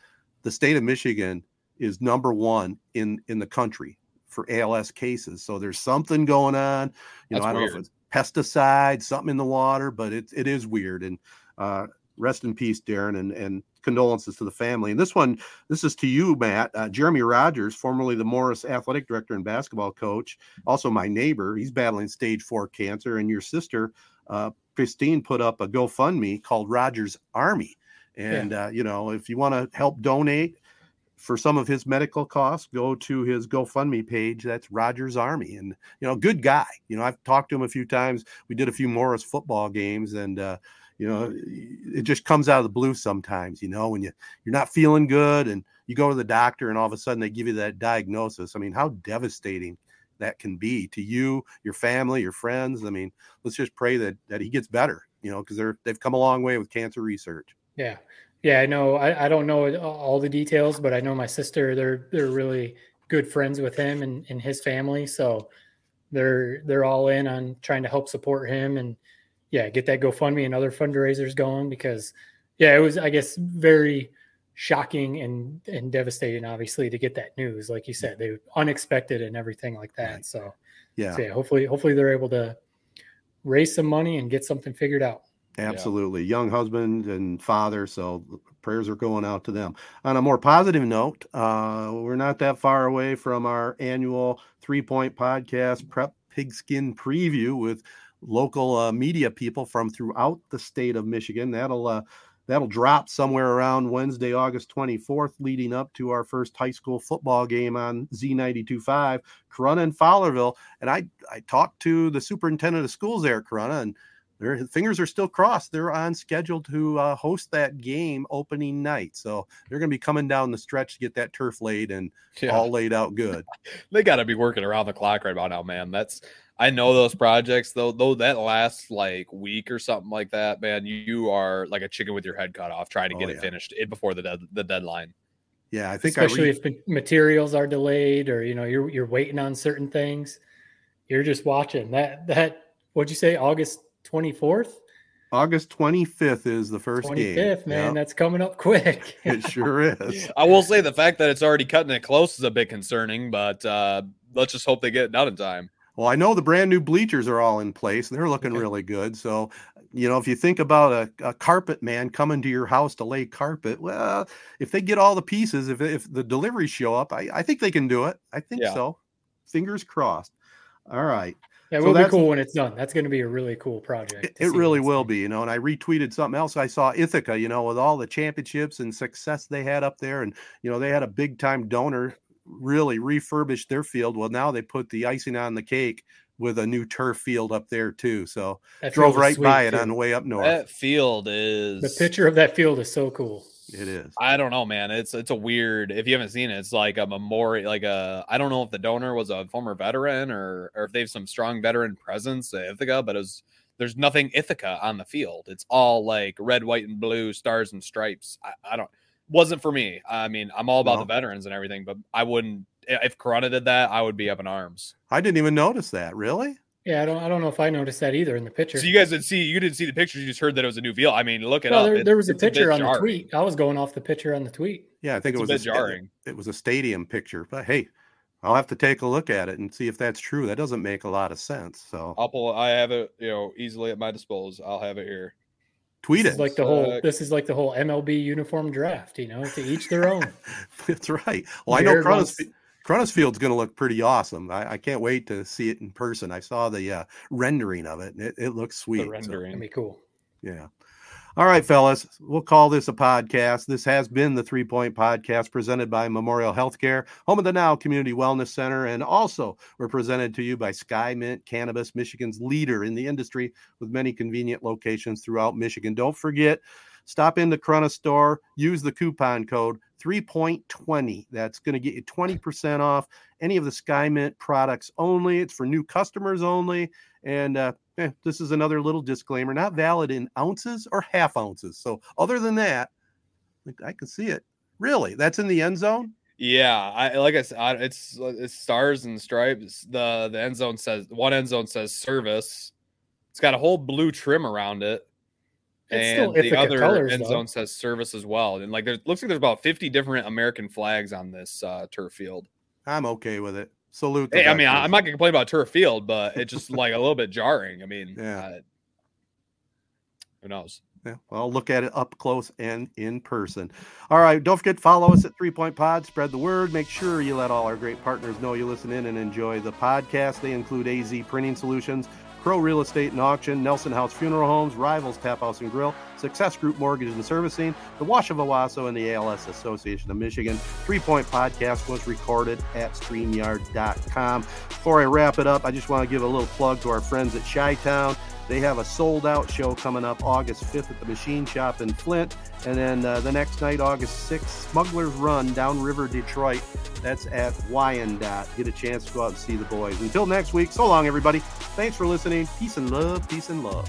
the state of Michigan is number one in in the country for ALS cases. So there's something going on. You That's know, I don't weird. know if it's pesticide, something in the water, but it it is weird. And uh, rest in peace, Darren, and and condolences to the family. And this one, this is to you, Matt. Uh, Jeremy Rogers, formerly the Morris athletic director and basketball coach, also my neighbor. He's battling stage four cancer, and your sister, uh, Christine, put up a GoFundMe called Rogers Army. And yeah. uh, you know, if you want to help donate for some of his medical costs, go to his GoFundMe page. That's Rogers Army, and you know, good guy. You know, I've talked to him a few times. We did a few Morris football games, and uh, you know, it just comes out of the blue sometimes. You know, when you you're not feeling good, and you go to the doctor, and all of a sudden they give you that diagnosis. I mean, how devastating that can be to you, your family, your friends. I mean, let's just pray that that he gets better. You know, because they're they've come a long way with cancer research. Yeah, yeah, I know. I, I don't know all the details, but I know my sister. They're they're really good friends with him and, and his family, so they're they're all in on trying to help support him and yeah, get that GoFundMe and other fundraisers going because yeah, it was I guess very shocking and and devastating, obviously, to get that news. Like you said, they unexpected and everything like that. Right. So yeah. so yeah, hopefully hopefully they're able to raise some money and get something figured out. Absolutely. Yeah. Young husband and father. So prayers are going out to them. On a more positive note, uh, we're not that far away from our annual three point podcast prep pigskin preview with local uh, media people from throughout the state of Michigan. That'll uh, that'll drop somewhere around Wednesday, August 24th, leading up to our first high school football game on Z92.5, Corunna and Fowlerville. And I I talked to the superintendent of schools there at Corunna, and their fingers are still crossed. They're on schedule to uh, host that game opening night. So they're going to be coming down the stretch to get that turf laid and yeah. all laid out good. they got to be working around the clock right about now, man. That's I know those projects though. Though that lasts like week or something like that, man. You are like a chicken with your head cut off trying to get oh, it yeah. finished before the de- the deadline. Yeah, I think especially I re- if materials are delayed or you know you're you're waiting on certain things. You're just watching that that. What'd you say? August 24th? August 25th is the first 25th, game. 25th, man. Yep. That's coming up quick. it sure is. I will say the fact that it's already cutting it close is a bit concerning, but uh, let's just hope they get it done in time. Well, I know the brand new bleachers are all in place and they're looking okay. really good. So, you know, if you think about a, a, carpet man coming to your house to lay carpet, well, if they get all the pieces, if, if the deliveries show up, I, I think they can do it. I think yeah. so. Fingers crossed. All right. Yeah, it so will be cool when it's done. That's going to be a really cool project. It, it really will be, you know. And I retweeted something else I saw Ithaca, you know, with all the championships and success they had up there, and you know they had a big time donor really refurbished their field. Well, now they put the icing on the cake with a new turf field up there too. So that drove right by it on the way up north. That field is the picture of that field is so cool. It is. I don't know, man. It's it's a weird. If you haven't seen it, it's like a memorial. Like a I don't know if the donor was a former veteran or or if they have some strong veteran presence at Ithaca, but it was there's nothing Ithaca on the field. It's all like red, white, and blue stars and stripes. I, I don't wasn't for me. I mean, I'm all about no. the veterans and everything, but I wouldn't if Corunna did that, I would be up in arms. I didn't even notice that. Really? Yeah, I don't. I don't know if I noticed that either in the picture. So you guys didn't see. You didn't see the pictures. You just heard that it was a new field. I mean, look at it well, up. There, there was a picture a on jarring. the tweet. I was going off the picture on the tweet. Yeah, I think it's it was a, a jarring. It, it was a stadium picture, but hey, I'll have to take a look at it and see if that's true. That doesn't make a lot of sense. So I'll pull. I have it, you know, easily at my disposal. I'll have it here. Tweet this it. like the whole. Uh, this is like the whole MLB uniform draft. You know, to each their own. that's right. Well, I know Corunna's, Corunna's Field's going to look pretty awesome. I, I, can't wait to see it in person. I saw the uh, rendering of it. It, it looks sweet. The rendering, so, be cool. Yeah. All right, fellas, we'll call this a podcast. This has been the Three Point Podcast presented by Memorial Healthcare, home of the Now Community Wellness Center, and also we're presented to you by Skymint Cannabis, Michigan's leader in the industry with many convenient locations throughout Michigan. Don't forget, stop in the Corunna store, use the coupon code 3.20. That's going to get you 20% off any of the Skymint products only. It's for new customers only. And uh, eh, this is another little disclaimer not valid in ounces or half ounces. So, other than that, I can see it. Really? That's in the end zone? Yeah, I like I said, it's it's stars and stripes. The the end zone says one end zone says service. It's got a whole blue trim around it, and the other colors, end though. zone says service as well. And like, there looks like there's about 50 different American flags on this uh, turf field. I'm okay with it. Salute. Hey, I mean. I- I'm not gonna complain about turf field, but it's just like a little bit jarring. I mean, Yeah. uh, who knows? Yeah, well, look at it up close and in person. All right, don't forget to follow us at Three Point Pod. Spread the word. Make sure you let all our great partners know you listen in and enjoy the podcast. They include AZ Printing Solutions, Crow Real Estate and Auction, Nelson House Funeral Homes, Rivals Tap House and Grill, Success Group Mortgage and Servicing, the Wash of Owosso, and the ALS Association of Michigan. Three Point Podcast was recorded at StreamYard.com. Before I wrap it up, I just want to give a little plug to our friends at Chi Town. They have a sold out show coming up August 5th at the Machine Shop in Flint. And then uh, the next night, August 6th, Smuggler's Run, Downriver, Detroit. That's at Wyandotte. Get a chance to go out and see the boys. Until next week, so long, everybody. Thanks for listening. Peace and love. Peace and love.